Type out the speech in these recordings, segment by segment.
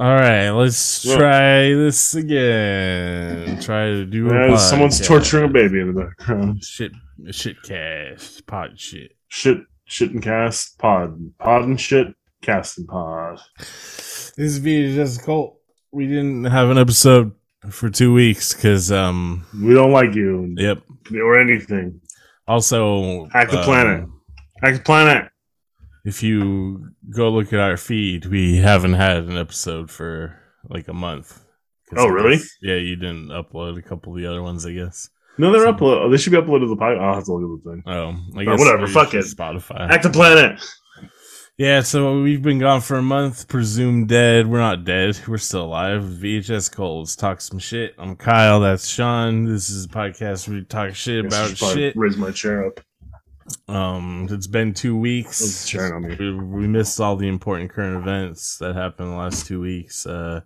All right, let's Yeah. try this again. Try to do a Uh, someone's torturing a baby in the background. Shit, shit, cast, pod shit. Shit, shit and cast pod, pod and shit, cast and pod. This is VHS Cult. We didn't have an episode for two weeks because, um, We don't like you yep. or anything. Also, Hack the um, planet. Hack the planet. If you go look at our feed, we haven't had an episode for like a month. Oh, really? guess- Yeah, you didn't upload a couple of the other ones, I guess. No, they're upload. They should be uploaded to the podcast. I'll have to look at the thing. Oh, I guess whatever, fuck it. Spotify. Hack the planet. Yeah, so we've been gone for a month, presumed dead. We're not dead. We're still alive. VHS Cult, let's talk some shit. I'm Kyle. That's Sean. This is a podcast where we talk shit about shit. Raise my chair up. Um, it's been two weeks. chair on me. We, we missed all the important current events that happened in the last two weeks. Uh,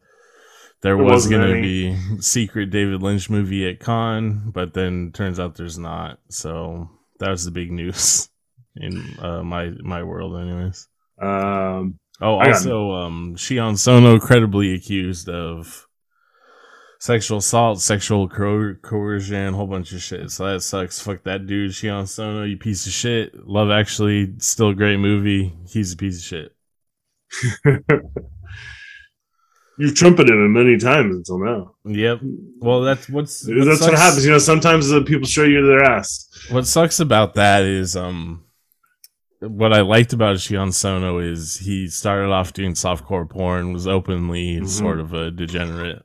there There was going to be secret David Lynch movie at Cannes, but then turns out there's not. So that was the big news in uh, my my world, anyways. Um, Oh, also, um, Shion Sono credibly accused of sexual assault, sexual coer- coercion, whole bunch of shit. So that sucks. Fuck that dude, Shion Sono, you piece of shit. Love Actually, still a great movie. He's a piece of shit. you've trumpeted him many times until now. Yep. Well, that's what's That's what happens. You know, sometimes the people show you their ass. What sucks about that is um what I liked about Shion Sono is he started off doing softcore porn, was openly Mhm. sort of a degenerate.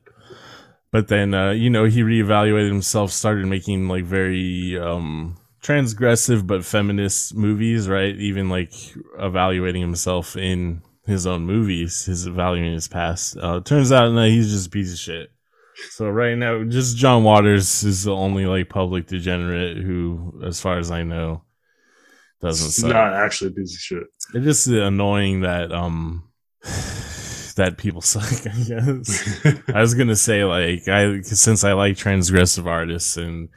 But then uh, you know, he reevaluated himself, started making like very um transgressive but feminist movies, right? Even like evaluating himself in his own movies, his evaluating his past. Uh turns out no, he's just a piece of shit. So right now, just John Waters is the only like public degenerate who, as far as I know, doesn't It's suck. not actually a piece of shit. It's just annoying that um that people suck. I guess I was gonna say like I since I like transgressive artists and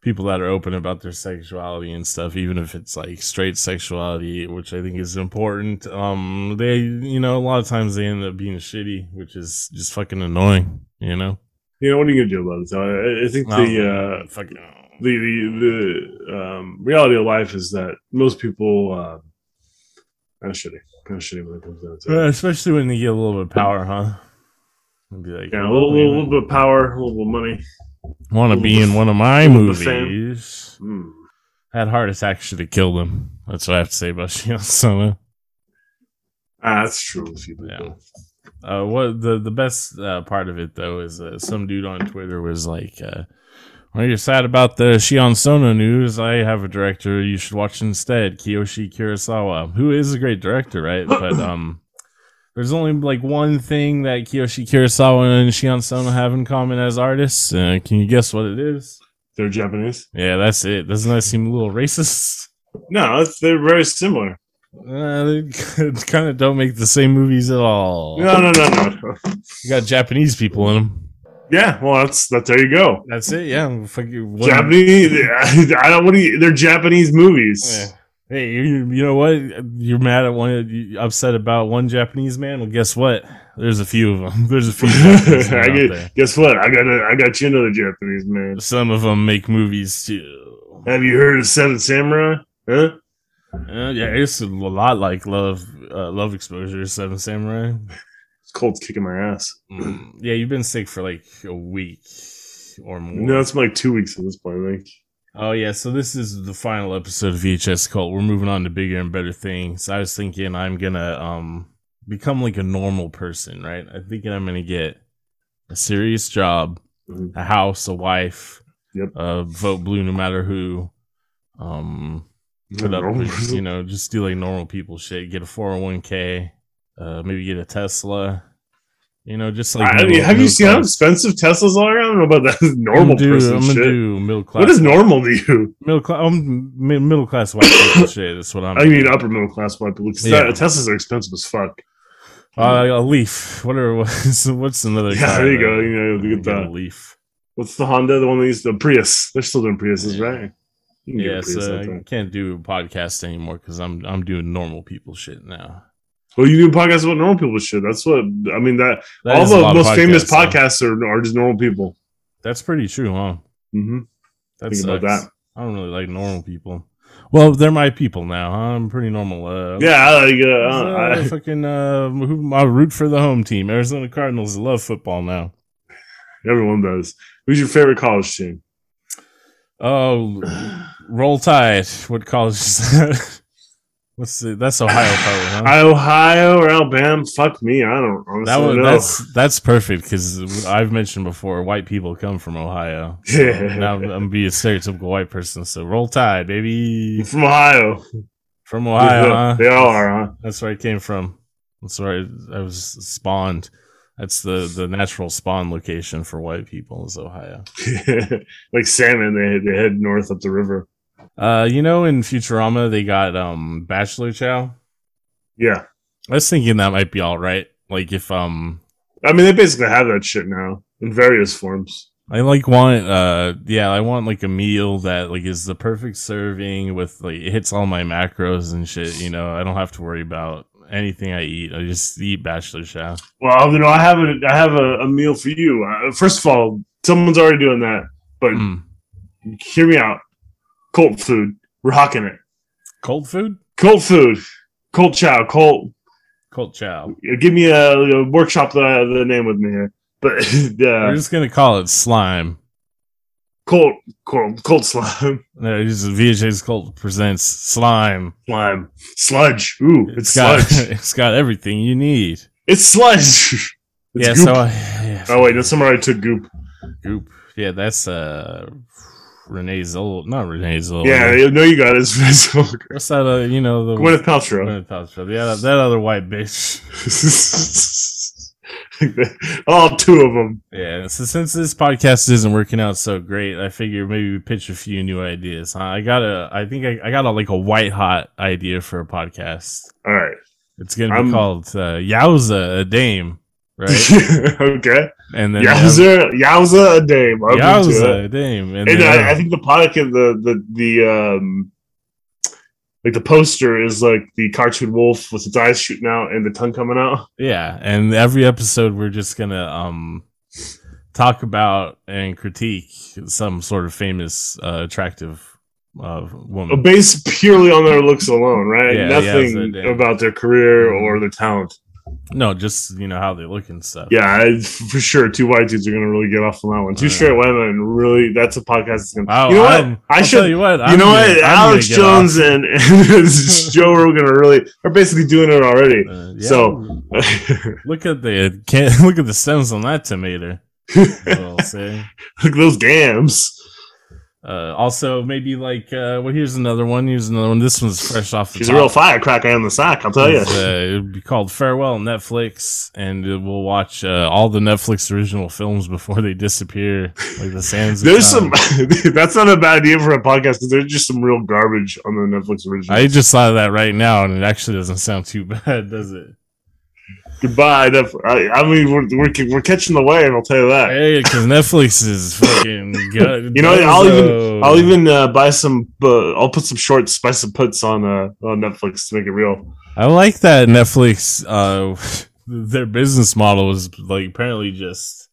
people that are open about their sexuality and stuff, even if it's like straight sexuality, which I think is important. Um, they you know a lot of times they end up being shitty, which is just fucking annoying. You know. you know what are you gonna do about it? So I, I think the uh, fucking. the the, the um, reality of life is that most people uh, of shitty, kind of shitty when it comes down to it. especially when you get a little bit of power, huh? I'd be like, Yeah, a little, little, little bit of power, a little bit of money. want to be in one of my little bit of fame. movies. Mm. That heart attack should have killed him. That's what I have to say about Shion Sono. Ah, that's true. with A few people. Yeah. Uh, what the the best uh, part of it though is uh, some dude on Twitter was like, uh, "Well, you're sad about the Shion Sono news. I have a director you should watch instead, Kiyoshi Kurosawa, who is a great director, right? But um, there's only like one thing that Kiyoshi Kurosawa and Shion Sono have in common as artists. Uh, can you guess what it is? They're Japanese. Yeah, that's it. Doesn't that seem a little racist? No, they're very similar. Uh, they kind of don't make the same movies at all. No, no, no, no. You got Japanese people in them. Yeah, well, that's that. There you go. That's it. Yeah. Fucking Japanese. I don't. What do you? They're Japanese movies. Yeah. Hey, you, you know what? You're mad at one, you upset about one Japanese man. Well, guess what? There's a few of them. There's a few. I get, there. guess what? I got a, I got you another Japanese man. Some of them make movies too. Have you heard of Seven Samurai? Huh? Uh, yeah, it's a lot like Love, uh, Love Exposure, Seven Samurai. It's Colt's kicking my ass. Mm, yeah, you've been sick for like a week or more. No, it's been like two weeks at this point. I think. Oh yeah, so this is the final episode of VHS Cult. We're moving on to bigger and better things. I was thinking I'm gonna um become like a normal person, right? I'm thinking I'm gonna get a serious job, Mhm. a house, a wife, Yep. uh, vote blue no matter who. Um, put up, Normal with, person. you know, just do like normal people shit. Get a 401k, uh, maybe get a Tesla. You know, just like I mean, have you seen how expensive Teslas are? I don't know about that normal do, person I'm gonna shit. do middle class. What is normal to you? middle class? I'm mi- middle class white people shit. That's what I'm. I mean, upper middle class white people. Yeah. that- Teslas are expensive as fuck. Uh, a leaf. Whatever. What's, what's another? Yeah, car there you go. You know, you get that. leaf. What's the Honda? The one that used the Prius. They're still doing Priuses, Yeah. right? You can get a Yeah, so I can't do podcast anymore because I'm I'm doing normal people shit now. Well, you do podcasts about normal people shit. That's what I mean. That, That all is a lot the most famous though. podcasts are, are just normal people. That's pretty true, huh? hmm That Think about that. I don't really like normal people. Well, they're my people now. Huh? I'm pretty normal. Uh, Yeah, I like. Uh, uh, I, fucking uh, who, I root for the home team. Arizona Cardinals love football now. everyone does. Who's your favorite college team? Oh, roll tide. What college is that? What's the, that's Ohio, probably, huh? Ohio or Alabama? Fuck me. I don't honestly That one, know. that's that's perfect because I've mentioned before, white people come from Ohio. Yeah. Now I'm gonna be a stereotypical white person, so roll tide, baby, from Ohio. from Ohio. huh? They all are, huh? That's where I came from. That's where I, I was spawned. That's the the natural spawn location for white people is Ohio. like salmon, they they head north up the river. Uh, you know, in Futurama they got um bachelor chow. Yeah, I was thinking that might be all right. Like if um I mean they basically have that shit now in various forms. I like want uh yeah, I want like a meal that like is the perfect serving with like it hits all my macros and shit, you know. I don't have to worry about anything I eat. I just eat bachelor chow. Well, you know, I have a I have a, a meal for you. Uh, first of all, someone's already doing that, but Mm. hear me out. Cold food, we're hawking it. Cold food? Cold food, cold chow, cold. Cold chow. Give me a, a workshop the the name with me here, but We're uh, just gonna call it slime. cold, cold, cold slime, No, is VHS Cult presents slime. slime, sludge. Ooh, it's, It's got sludge. it's got everything you need. it's sludge. It's yeah, goop. so I, yeah, oh wait, that's somewhere I took goop. goop. Yeah, that's uh Renee Zoll, not Renee Zoll. Yeah, you know you got it. What's that? Uh, you know the Gwyneth Paltrow. Gwyneth Paltrow. Yeah, that other white bitch. All two of them. Yeah, so since this podcast isn't working out so great, I figure maybe we pitch a few new ideas. Huh? I got a, I think I, I got a like a white hot idea for a podcast. All right. It's gonna be I'm- called uh, Yowza a Dame, right? okay. And then Yowza, Yowza, a dame. Yowza a Dame, and, And then, I, I think the podcast, the the the um, like the poster is like the cartoon wolf with its eyes shooting out and the tongue coming out. yeah, and every episode we're just gonna um talk about and critique some sort of famous, uh, attractive uh, woman. Based purely on their looks alone, right? Yeah, Nothing a about their career or their talent. No, just you know how they look and stuff. Yeah, I, for sure. Two white dudes are gonna really get off on that one. Two straight women, really. That's a podcast. That's gonna. Wow, you know what? I'm- I I'll should. you what. You I'm know gonna- what? I'm Alex Jones and, and Joe Rogan are really are basically doing it already. Uh, yeah, So- look at the can't look at the stems on that tomato. Look at those gams. Uh, also, maybe like uh, well, here's another one. Here's another one. This one's fresh off the She's a real firecracker in the sack. I'll tell you. Uh, it'd be called Farewell Netflix, and we'll watch uh, all the Netflix original films before they disappear, like the Sands. There's some. that's not a bad idea for a podcast because there's just some real garbage on the Netflix original. I just thought of that right now, and it actually doesn't sound too bad, does it? Goodbye. I, I mean, we're, we're we're catching the wave. I'll tell you that. Hey, because Netflix is fucking good. You know, I'll even I'll even uh, buy some. Uh, I'll put some short spice and puts on uh, on Netflix to make it real. I like that Netflix. Uh, their business model is like apparently just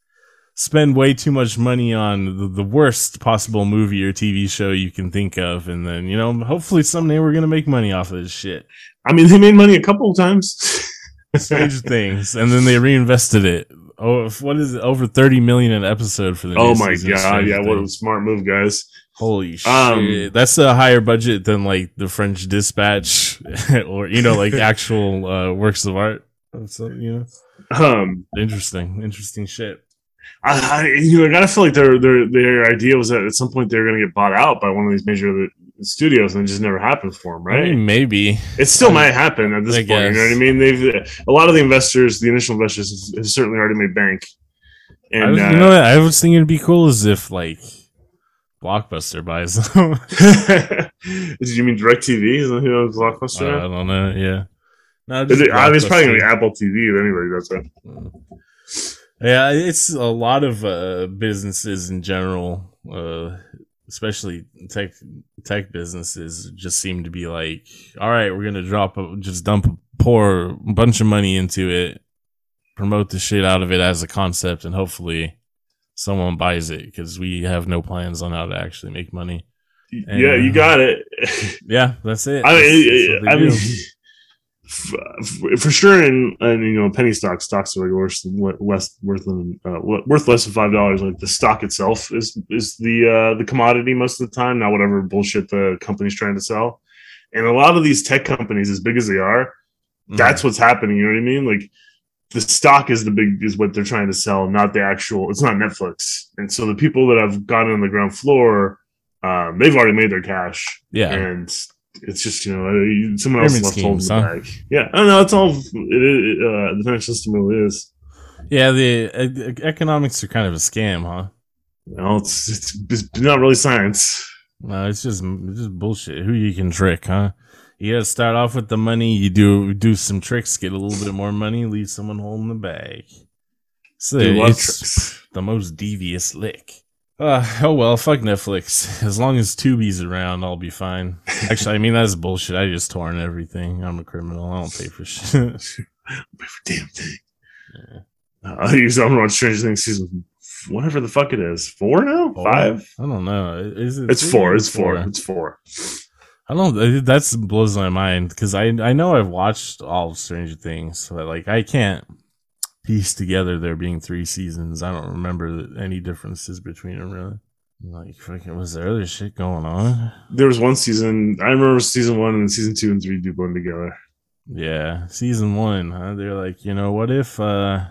spend way too much money on the, the worst possible movie or TV show you can think of, and then you know, hopefully someday we're gonna make money off of this shit. I mean, they made money a couple of times. Strange things, and then they reinvested it. Oh, what is it? Over thirty million an episode for the. oh my god! Yeah, what a smart move, guys. Holy shit! Um, That's a higher budget than like the French Dispatch, or you know, like actual uh, works of art. So, you know, Um, interesting, interesting shit. I, I you know, I gotta feel like their their their idea was that at some point they were gonna get bought out by one of these major studios, and it just never happened for them, I right? mean, maybe. it still I- might happen at this I point. You know what I mean? They've a lot of the investors, the initial investors, have, certainly already made bank. I And was, uh, you know what? I was thinking it'd be cool as if like Blockbuster buys them. Did you mean DirecTV? Is that who owns Blockbuster? I now? don't know. Yeah. No, it, I mean, it's probably gonna be Apple TV anyway. That's it. Yeah, it's a lot of uh, businesses in general, uh, especially tech tech businesses, just seem to be like, all right, we're gonna drop, a, just dump a pour a bunch of money into it, promote the shit out of it as a concept, and hopefully someone buys it because we have no plans on how to actually make money. And, yeah, you uh, got it. Yeah, that's it. I mean, that's what I mean, for sure. In, in you know penny stocks, stocks are like worse less worth than uh, worth less than five dollars. Like the stock itself is is the uh, the commodity most of the time, not whatever bullshit the company's trying to sell. And a lot of these tech companies, as big as they are, Mm. that's what's happening. You know what I mean? Like the stock is the big is what they're trying to sell, not the actual. It's not Netflix. And so the people that have gotten on the ground floor, um, they've already made their cash yeah. and it's just you know uh, someone else left holding schemes, huh? bag. Yeah, I don't know. It's all it, it, uh, the financial system really is. Yeah, the uh, economics are kind of a scam, huh? Well, it's, it's it's not really science. No, it's just it's just bullshit. Who you can trick, huh? You gotta start off with the money. You do do some tricks, get a little bit more money, leave someone holding the bag. So Do a lot of it's tricks. the most devious lick. Uh, oh well, fuck Netflix. As long as Tubi's around, I'll be fine. Actually, I mean that's bullshit. I just torrent everything. I'm a criminal. I don't pay for shit. I pay for damn thing. Uh, I use I'm on Stranger Things season whatever the fuck it is. Four now? Five? I don't know. Is it? It's four. It's four. It's four. I don't. That's blows my mind because I I know I've watched all of Stranger Things, but like I can't piece together there being three seasons. I don't remember any differences between them really. Like, fucking, was there other shit going on? There was one season. I remember season one and season two and three do blend together. Yeah, season one, huh? They're like, you know, what if? uh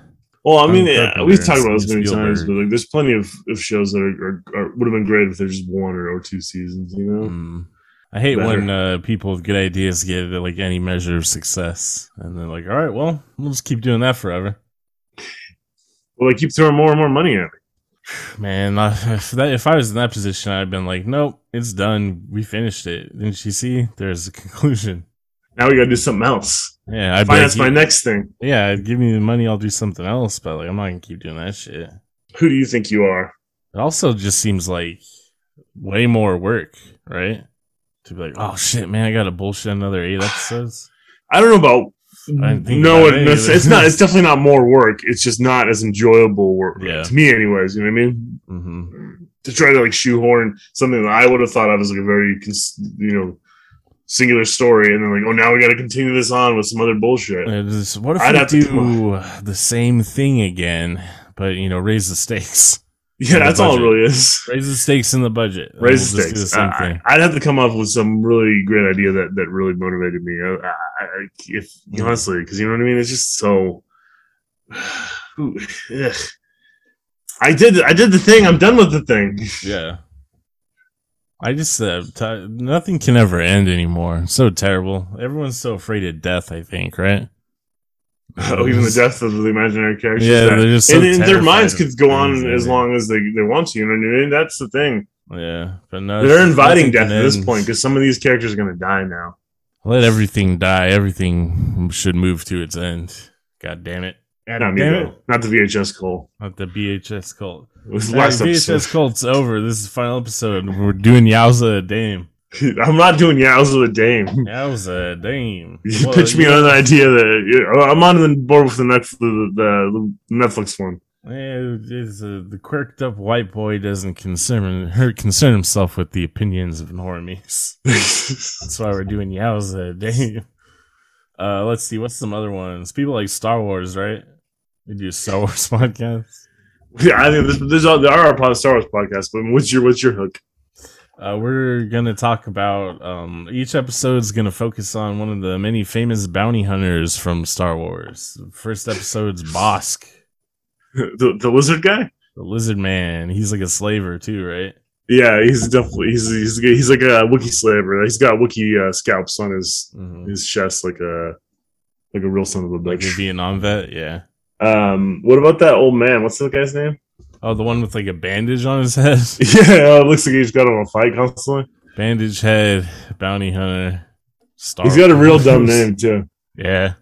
Well, I mean, yeah, we've talked about this many times, but like, there's plenty of, of shows that are, are, are would have been great if there's just one or, or two seasons. You know, mm. I hate Better. when uh, people with good ideas get like any measure of success, and they're like, all right, well, we'll just keep doing that forever. Well, they keep throwing more and more money at it. Man, if that if I was in that position, I'd been like, nope, it's done. We finished it. Didn't you see? There's a conclusion. Now we got to do something else. Yeah, I'd Finance like, my next thing. yeah, give me the money, I'll do something else. But like, I'm not gonna keep doing that shit. Who do you think you are? It also just seems like way more work, right? To be like, oh shit, man, I got to bullshit another eight episodes. I don't know about. I no, it, it's, of it's this. not. It's definitely not more work. It's just not as enjoyable work Yeah. to me, anyways. You know what I mean? hmm To try to like shoehorn something that I would have thought of as like a very, you know, singular story, and then like, oh, now we got to continue this on with some other bullshit. what if I'd we do the same thing again, but you know, raise the stakes? Yeah, that's all it really is. Raise the stakes in the budget. Raise the stakes. the same I, thing. would have to come up with some really great idea that that really motivated me. I, I, I- if honestly, because you know what I mean. It's just so. Ooh. I did. I did the thing. I'm done with the thing. Yeah. I just uh, t- nothing can ever end anymore. It's so terrible. Everyone's so afraid of death. I think, right? Oh, even the death of the imaginary characters. Yeah, they're just so and, and their minds could go on things, as long as they, they want to. You know what I mean? That's the thing. Yeah, but no, They're inviting death at this point because some of these characters are going to die now. Let everything die. Everything should move to its end. God damn it! God Not me damn it! Not the VHS cult. Not the BHS cult. It was the Hey, last VHS cult's over. This is the final episode. We're doing Yowza a Dame. I'm not doing Yowza with Dame. Yowza a Dame. You Well, pitch me know- on the idea that I'm on the board with the Netflix, the, the, Netflix one. Yeah, it's, uh, the quirked up white boy doesn't concern her concern himself with the opinions of normies. That's why we're doing Yowza Dame. Uh, let's see, what's some other ones? People like Star Wars, right? We do Star Wars podcasts. yeah, I think there's, there's all, there are a pod- Star Wars podcasts, but what's your what's your hook? Uh, we're gonna talk about um, each episode is gonna focus on one of the many famous bounty hunters from Star Wars. First episode's Bossk, the, the lizard guy? the Lizard Man. He's like a slaver too, right? Yeah, he's definitely he's he's, he's like a Wookiee slaver. He's got Wookiee uh, scalps on his hmm his chest, like a like a real son of a Like a bitch. Vietnam vet, yeah. Um, what about that old man? What's that guy's name? Oh, the one with like a bandage on his head. Yeah, it looks like he's got him a fight constantly. bandage head, bounty hunter. Star He's got a real dumb name too. Yeah.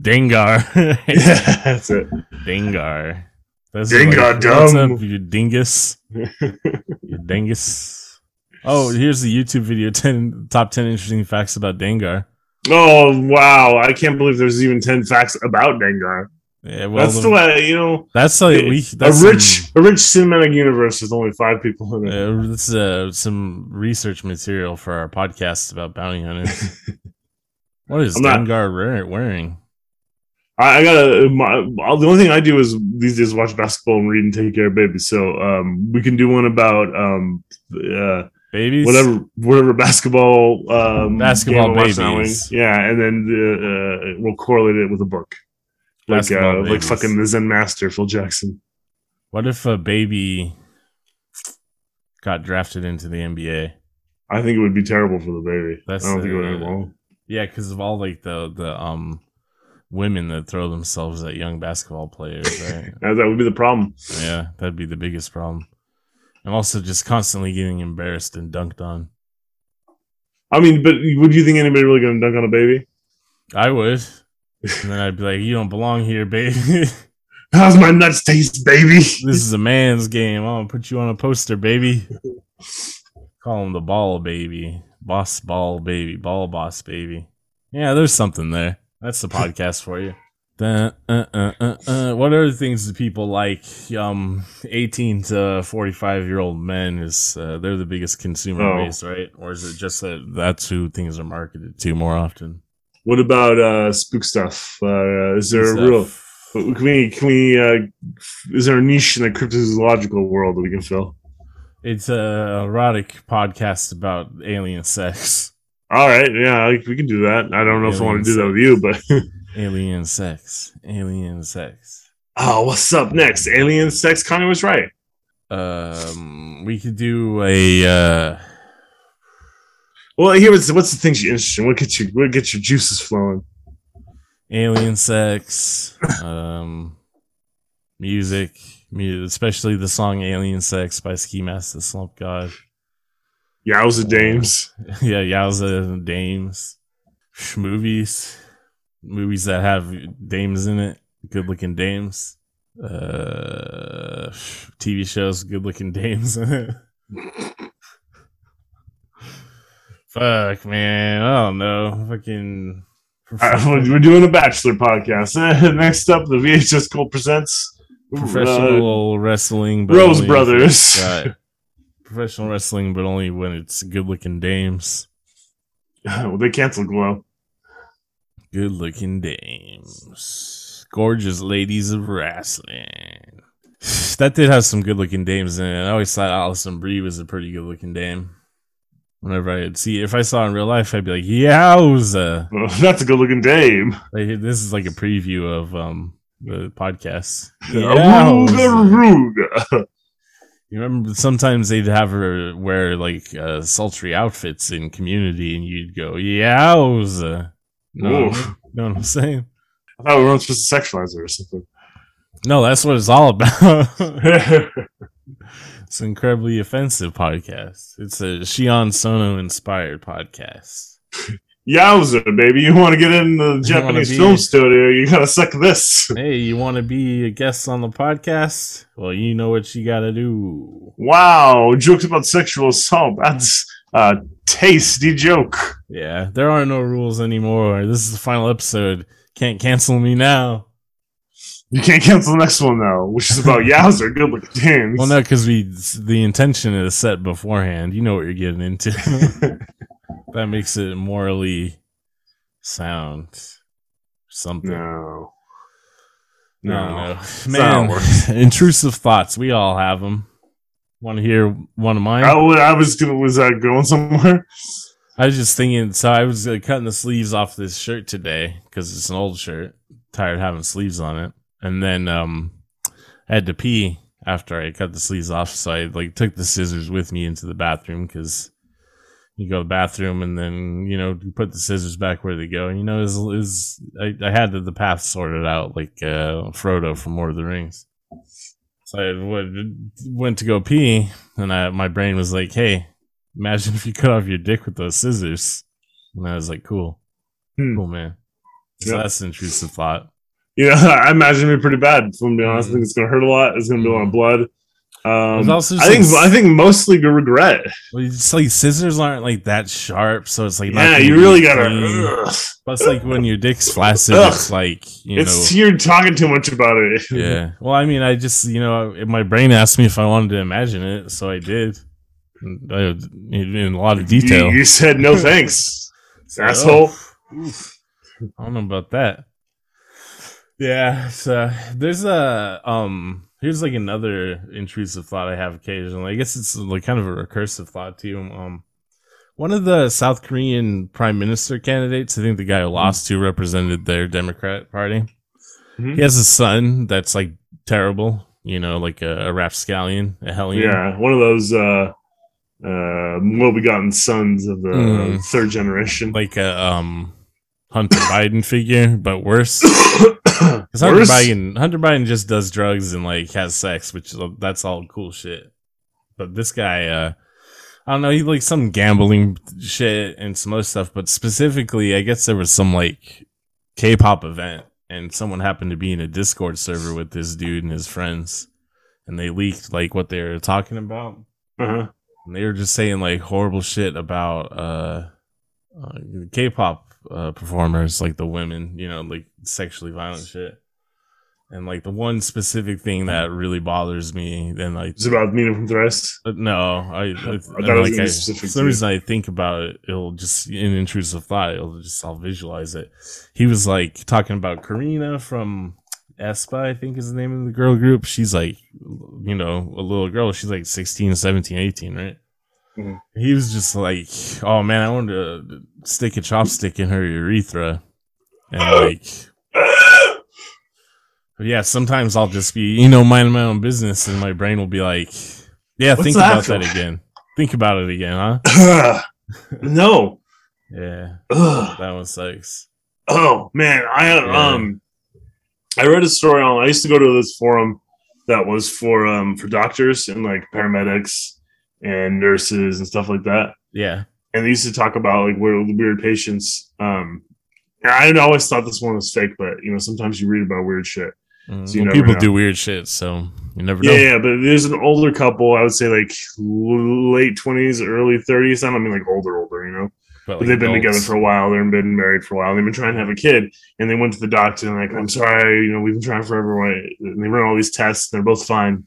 Dengar. Yeah, that's it. Dengar. That's Dengar What's dumb. up, you dingus? You dingus. Oh, here's the YouTube video 10 top 10 interesting facts about Dengar. Oh wow! I can't believe there's even ten facts about Dengar. Yeah, well, that's the- way you know. that's like we a rich, some- a rich cinematic universe with only five people in it. uh, that's uh, some research material for our podcast about bounty hunters. what is Dengar wearing? I, I gotta. My, the only thing I do is these days watch basketball and read and take care of babies. So um, we can do one about um, uh, Babies? whatever whatever basketball um, Basketball game I watch now. babies. Yeah, and then uh, uh, we'll correlate it with a book, like uh, like babies. fucking the Zen master Phil Jackson. What if a baby got drafted into the NBA? I think it would be terrible for the baby. That's, I don't think it would end well. Yeah, because of all like the the um women that throw themselves at young basketball players, right? That, would be the problem. yeah, that'd be the biggest problem. And also just constantly getting embarrassed and dunked on. I mean, but would you think anybody really going to dunk on a baby? I would. And then I'd be like, "You don't belong here, baby. How's my nuts taste, baby? this is a man's game. I'm gonna put you on a poster, baby." Call him the ball baby, boss ball baby, ball boss baby. Yeah, there's something there. That's the podcast for you. Dun, uh, uh, uh, uh. What other things do people like? Um, 18 to 45 year old men is uh, they're the biggest consumer Oh. base, right? Or is it just that that's who things are marketed to more often? What about uh, spook stuff? Uh, is there a real? Can we? Can we? Uh, is there a niche in the cryptozoological world that we can fill? It's a erotic podcast about alien sex. All right, yeah, we can do that. I don't know if I want to do that with you, but Alien sex. Alien sex. oh, what's up next? Alien sex. Connie was right. Um, we could do a. Uh, Well, here was what's the things you're interested in. What gets you? What gets your juices flowing? alien sex, um, music, mu- especially the song "Alien Sex" by Ski Mask the Slump God. Yowza dames. yeah, Yowza dames, movies, movies that have dames in it, good-looking dames. Uh, TV shows, good-looking dames in it. Fuck, man, I don't know, fucking. Uh, we're doing a bachelor podcast. Next up, the VHS Cult presents professional wrestling, uh, Rose Brothers. professional wrestling, but only when it's good looking dames. well, they canceled Glow. Good looking dames, gorgeous ladies of wrestling. That did have some good looking dames in it. I always thought Alison Brie was a pretty good looking dame. Whenever I'd see, if I saw in real life, I'd be like, "Yowza!" Well, that's a good looking dame. Like, this is like a preview of um the podcast. Aruga. You remember sometimes they'd have her wear like uh, sultry outfits in community, and you'd go, "Yowza!" No, Oof. know what I'm saying? I thought we weren't supposed to sexualize her or something. No, that's what it's all about. It's an incredibly offensive podcast. It's a Shion Sono inspired podcast. Yowza, baby. You want to get in the Japanese be- film studio, you gotta suck this. Hey, you want to be a guest on the podcast? Well, you know what you got to do. Wow, jokes about sexual assault. That's a tasty joke. Yeah, there are no rules anymore. This is the final episode. Can't cancel me now. You can't cancel the next one though, which is about Yowza, good looking dames. Well, no, because we the intention is set beforehand. You know what you're getting into. that makes it morally sound. Something. no. No, No. no, not how it man. intrusive thoughts. We all have them. Want to hear one of mine? I, I was gonna. Was that going somewhere? I was just thinking. So I was uh, cutting the sleeves off this shirt today because it's an old shirt. Tired of having sleeves on it, and then um, I had to pee after I cut the sleeves off. So I like took the scissors with me into the bathroom because you go to the bathroom and then you know you put the scissors back where they go. And you know, it was I, I had the, the path sorted out like uh, Frodo from Lord of the Rings. So I went, went to go pee, and I, my brain was like, "Hey, imagine if you cut off your dick with those scissors." And I was like, "Cool, Hmm. cool, man." So Yep. that's an intrusive thought. Yeah, I imagine it'd be pretty bad. I'm being honest, I think mm-hmm. it's gonna hurt a lot. It's gonna be a lot of mm-hmm. blood. Um, I think like- I think mostly regret. Well, it's like scissors aren't like that sharp, so it's like Yeah, you really gotta. ugh. Plus, like when your dick's flaccid, Ugh. it's like you it's know. you're talking too much about it. Yeah. Well, I mean, I just you know, my brain asked me if I wanted to imagine it, so I did. I- uh, In in a lot of detail. You, you said no thanks, So, asshole. oof. I don't know about that. Yeah, so there's a um here's like another intrusive thought I have occasionally. I guess it's like kind of a recursive thought too. Um one of the South Korean prime minister candidates, I think the guy who lost to represented their Democrat party. Mhm. He has a son that's like terrible, you know, like a, a rapscallion, a hellion. Yeah, one of those uh, uh, well-begotten sons of the Mm. third generation. Like a um Hunter Biden figure, but worse. Because Hunter Worse? Biden, Hunter Biden just does drugs and like has sex, which is that's all cool shit. But this guy, uh, I don't know, he like some gambling shit and some other stuff. But specifically, I guess there was some like K-pop event, and someone happened to be in a Discord server with this dude and his friends, and they leaked like what they were talking about, Uh-huh. and they were just saying like horrible shit about uh, uh K-pop uh, performers, like the women, you know, like sexually violent shit. And like the one specific thing that really bothers me, then like It's about Nina from Thresh. no, I, I, thought it was like I, for some reason I think about it, it'll just an intrusive thought. It'll just I'll visualize it. He was like talking about Karina from aespa, I think is the name of the girl group. She's like, you know, a little girl. She's like 16, 17, 18, right? Mhm. He was just like, oh man, I wanted to stick a chopstick in her urethra, and like. Yeah, sometimes I'll just be, you know, minding my own business, and my brain will be like, "Yeah, What's think that about for? that again. Think about it again, huh?" no. Yeah, Ugh. that one sucks. Oh man, I Yeah. um, I read a story on. I used to go to this forum that was for um for doctors and like paramedics and nurses and stuff like that. Yeah, And they used to talk about like weird, weird patients. Um, I always thought this one was fake, but you know sometimes you read about weird shit. Mm, So you well, people know. do weird shit, so you never Yeah, know. yeah, but there's an older couple. I would say like late twenties, early thirties. I don't mean like older, older. You know. But, But they've been together for a while. They've been married for a while. They've been trying to have a kid, and they went to the doctor and like, I'm sorry, you know, we've been trying forever. And they run all these tests. And they're both fine.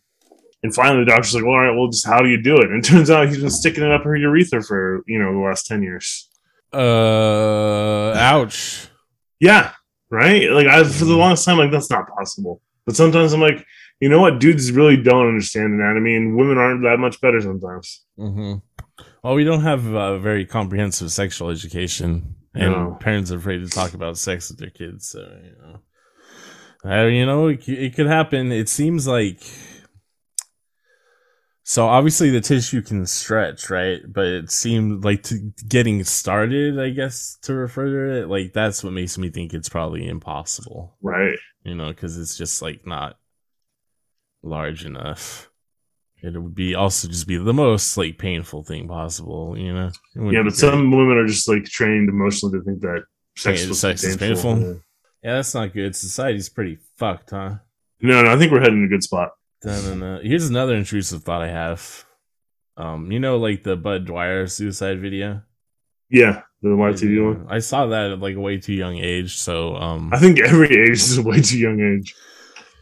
And finally, the doctor's like, well, all right, well, just how do you do it? And it turns out he's been sticking it up her urethra for you know the last ten years. Uh, ouch. Yeah, right. Like I for the longest time, like that's not possible. But sometimes I'm like, you know what, dudes really don't understand anatomy, and women aren't that much better sometimes. hmm Well, we don't have a very comprehensive sexual education, and No. parents are afraid to talk about sex with their kids. So you know, uh, you know, it, it could happen. It seems like so. Obviously, the tissue can stretch, right? But it seemed like to getting started. I guess to refer to it, like that's what makes me think it's probably impossible. Right. You know, because it's just like not large enough. It would be also just be the most like painful thing possible, you know. Yeah, but some women are just like trained emotionally to think that sex, Yeah, is sex is painful. Yeah. yeah, that's not good. Society's pretty fucked, huh? No, no, I think we're heading in a good spot. Here's another intrusive thought I have. Um, you know, like the Budd Dwyer suicide video. Yeah, the YTV one. I saw that at like a way too young age, so um, I think every age is a way too young age.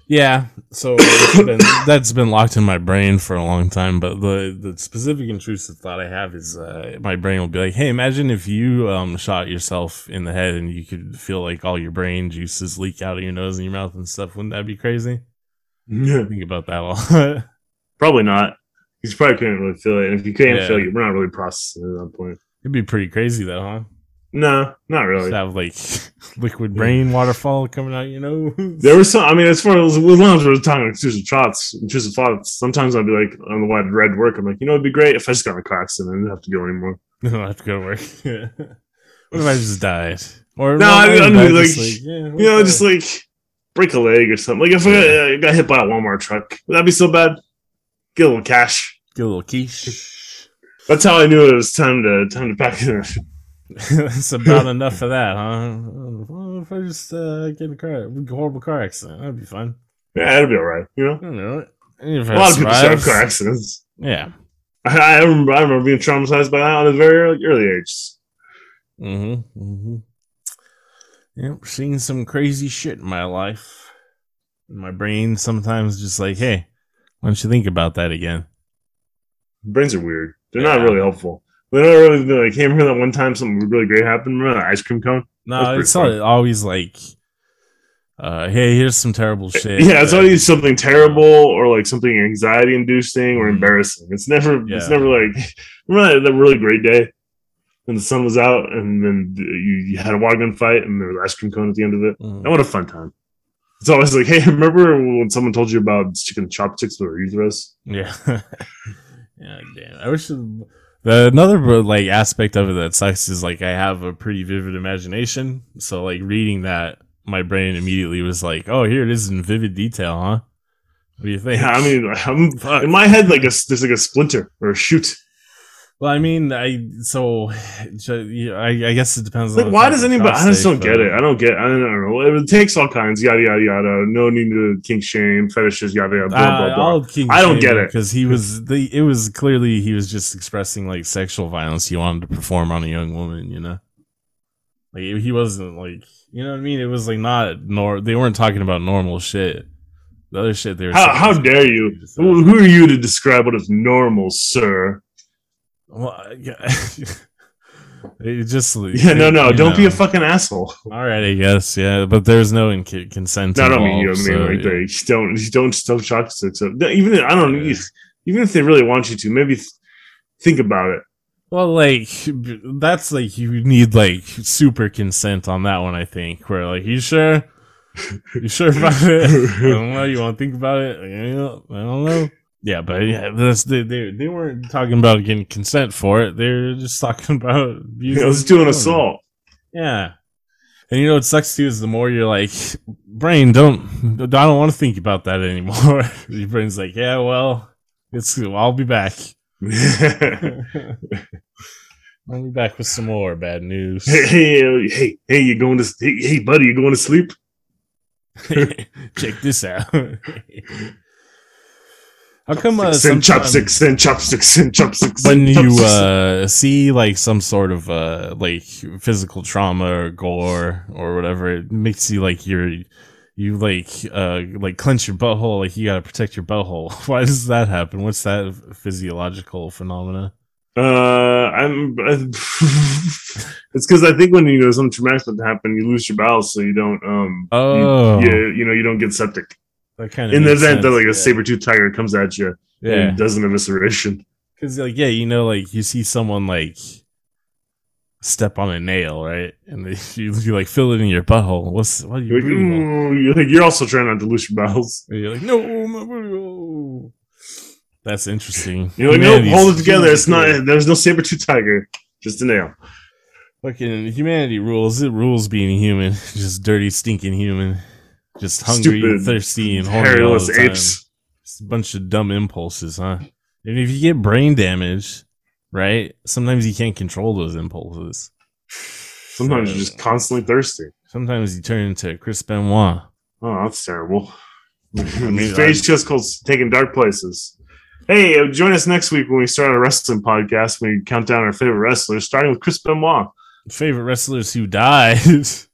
Yeah, so been, that's been locked in my brain for a long time. But the the specific intrusive thought I have is uh, my brain will be like, "Hey, imagine if you um, shot yourself in the head and you could feel like all your brain juices leak out of your nose and your mouth and stuff. Wouldn't that be crazy? Yeah, Think about that a lot. probably not. You probably couldn't really feel it. And if you can't Yeah. feel it, we're not really processing it at that point. It'd be pretty crazy though, huh? No, not really. Just have like liquid brain waterfall coming out you know. There was some. I mean, as far as as long as we're talking intrusive thoughts, intrusive thoughts. Sometimes I'd be like, on the wide red work. I'm like, you know, it'd be great if I just got in a car accident and didn't have to go anymore. No, I don't have to go to work. what if I just died? Or No, I- even I died, mean, just like, yeah, You know, just like break a leg or something. Like if I, got hit by a Walmart truck, would that be so bad? Get a little cash. Get a little quiche. That's how I knew it was time to time to pack it. In. That's about enough for that, huh? Well, if I just uh, get in a car, horrible car accident, that'd be fun. Yeah, it'll be all right. You know. I don't know. If A lot of people have car accidents. Yeah. I, I remember, I remember being traumatized by that at a very early, early age. Mm-hmm. Mm-hmm. Yep, seen some crazy shit in my life. My brain sometimes just like, hey, why don't you think about that again? Brains are weird. They're Yeah. not really helpful. They're not really they're like, hey, remember that one time something really great happened? Remember that ice cream cone? No, it's al- always like, uh, hey, here's some terrible shit. yeah, it's always something terrible or like something anxiety inducing or Mhm. embarrassing. It's never it's never like remember that, that really great day when the sun was out and then you, you had a water gun fight and there was ice cream cone at the end of it. Mhm. And what a fun time. It's always like, hey, remember when someone told you about chicken chopsticks or urethras? Yeah. yeah, damn. I wish the another like aspect of it that sucks is like I have a pretty vivid imagination. So like reading that, my brain immediately was like, "Oh, here it is in vivid detail, huh?" What do you think? Yeah, I mean, I'm, in my head, like a, there's like a splinter or a shoot. Well, I mean, I so I, I guess it depends. Like, on why does anybody? I just don't get it. I don't get. I don't know. It takes all kinds. Yada yada yada. No need to kink shame fetishes. Yada yada. Blah Uh, blah king I don't get it. because he was the. It was clearly he was just expressing like sexual violence he wanted to perform on a young woman. You know, like he wasn't like you know what I mean. It was like not nor they weren't talking about normal shit. The other shit they were. How, how dare you? Who, who are you to describe what is normal, sir? Well, yeah. it just Yeah, no, no. you Don't be a fucking asshole. All right, I guess yeah, but there's no in- consent. No, I don't mean you. I mean so, like yeah. they don't don't don't up. Even I don't. Yeah. Even if they really want you to, maybe th- think about it. Well, like that's like you need like super consent on that one. I think where like you sure, you sure about it? I don't know. You want to think about it? I don't know. Yeah, but yeah, that's they, they they weren't talking about getting consent for it. They're just talking about You know, let's do an assault. Yeah. And you know what sucks too is the more you're like, brain, don't, I don't want to think about that anymore. Your brain's like, yeah, well, it's, I'll be back. I'll be back with some more bad news. hey, hey, hey, hey, you going to? Hey, hey, buddy, you going to sleep? Check this out. How come uh, sometimes chopsticks, send chopsticks, send chopsticks. when you uh, see like some sort of uh, like physical trauma or gore or whatever, it makes you like you're you like uh like clench your butthole like you gotta protect your butthole. Why does that happen? What's that physiological phenomena? Uh, I'm. it's because I think when you know something traumatic happen, you lose your bowels, so you don't. Um. Oh. You, you, you know, you don't get septic. That kind of In the event that like a saber tooth tiger comes at you yeah, and does an evisceration. because like yeah, you know, like you see someone like step on a nail, right, and they, you, you like fill it in your butthole. What's what are you You're like, breathing you're like, you're also trying not to lose your bowels. And you're like, no, my butthole." Oh. That's interesting. You're like, no, Humanity's- hold it together. It's not. humanity's There's no saber tooth tiger. Just a nail. Fucking humanity rules. It rules being human. Just dirty, stinking human. Just hungry, and Stupid, thirsty, and Hairless apes. Just a bunch of dumb impulses, huh? And if you get brain damage, right? Sometimes you can't control those impulses. Sometimes So- you're just constantly thirsty. Sometimes you turn into Chris Benoit. Oh, that's terrible. I mean, mean, Face just called taking dark places. Hey, uh, join us next week when we start a wrestling podcast. We count down our favorite wrestlers, starting with Chris Benoit. Favorite wrestlers who died. There's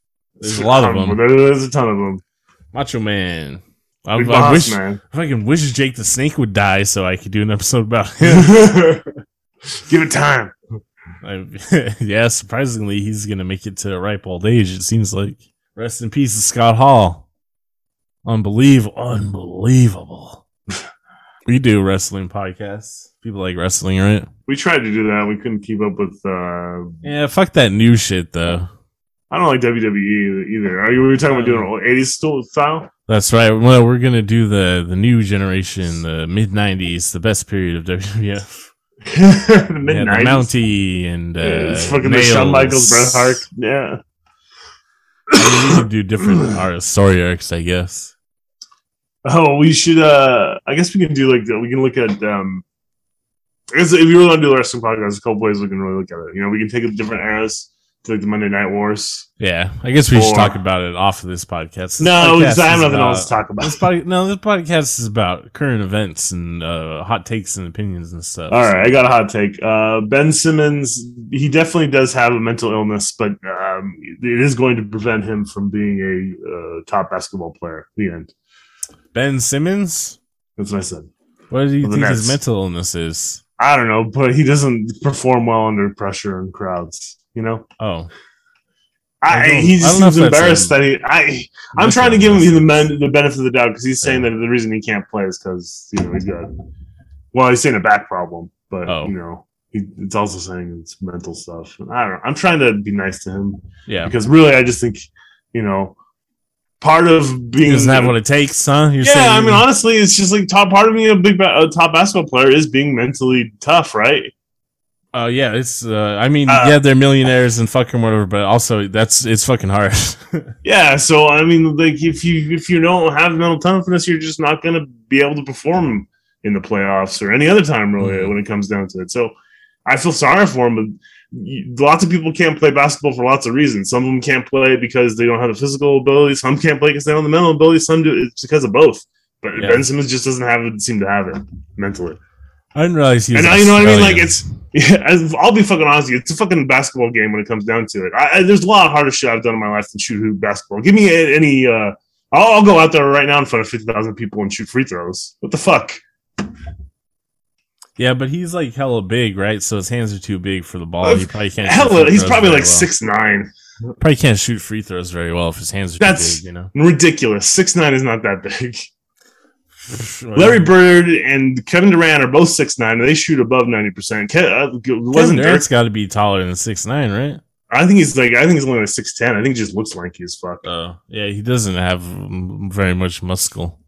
a lot of them. There's a ton of them. Macho Man. I, I boss, wish man. I fucking wish Jake the Snake would die so I could do an episode about him. Give it time. I, yeah, surprisingly, he's gonna make it to a ripe old age. It seems like. Rest in peace, Scott Hall. Unbelievable, unbelievable. we do wrestling podcasts. People like wrestling, right? We tried to do that. We couldn't keep up with. uh Yeah, fuck that new shit though. I don't like WWE either. Are you? We were talking about doing an old '80s style. That's right. Well, we're gonna do the the new generation, the mid '90s, the best period of WWF. the mid had the '90s. Mountie and uh, it's fucking the Shawn Michaels, Bret Hart. Yeah. We could do different art, story arcs, I guess. Oh, we should. uh I guess we can do like we can look at. um I guess if you really want to do the wrestling podcast, a couple ways we can really look at it. You know, we can take different eras like the Monday Night Wars. Yeah, I guess we should talk about it off of this podcast. This No, podcast because I have nothing about- else to talk about. This pod- no, this podcast is about current events and uh, hot takes and opinions and stuff. All right, I got a hot take. Uh, ben Simmons, he definitely does have a mental illness, but um, it is going to prevent him from being a uh, top basketball player. The end. Ben Simmons. That's what I said. What do you think his mental illness is? I don't know, but he doesn't perform well under pressure and crowds. You know, Oh, I I, don't- he I just don't know if seems embarrassed that he. I I'm trying to give him the men, the benefit of the doubt because he's saying that the reason he can't play is because you know he's got. Well, he's saying a back problem, but Oh. you know he, it's also saying it's mental stuff. And I don't know. I'm trying to be nice to him yeah. because really, I just think you know part of He being doesn't have what it takes, huh? You're yeah, saying- I mean, honestly, it's just like top part of being a big ba- a top basketball player is being mentally tough, right? Oh yeah, it's. Uh, I mean, Uh, yeah, they're millionaires and fucking whatever, but also that's it's fucking hard. Yeah, so I mean, like if you if you don't have mental toughness, you're just not going to be able to perform in the playoffs or any other time really Mhm. when it comes down to it. So I feel sorry for him, but lots of people can't play basketball for lots of reasons. Some of them can't play because they don't have the physical ability. Some can't play because they don't have the mental ability. Some do it's because of both. But Yeah. Ben Simmons just doesn't have it. Seem to have it mentally. I didn't realize he was. And now, you know what I mean? Like it's, yeah, I'll be fucking honest with you. It's a fucking basketball game when it comes down to it. I, I, there's a lot of harder shit I've done in my life than shoot hoop basketball. Give me a- any, uh, I'll, I'll go out there right now in front of 50,000 people and shoot free throws. What the fuck? yeah, but he's like hella big, right? So his hands are too big for the ball. He probably can't. shoot free he's probably like well. six nine. Probably can't shoot free throws very well if his hands are That's- too big. You know. Ridiculous. Six nine is not that big. Larry Bird and Kevin Durant are both six nine, and they shoot above ninety percent. Uh, Kevin Durant's got to be taller than six nine, right? I think he's like I think he's only like six ten. I think he just looks lanky as fuck. Oh, yeah, he doesn't have very much muscle.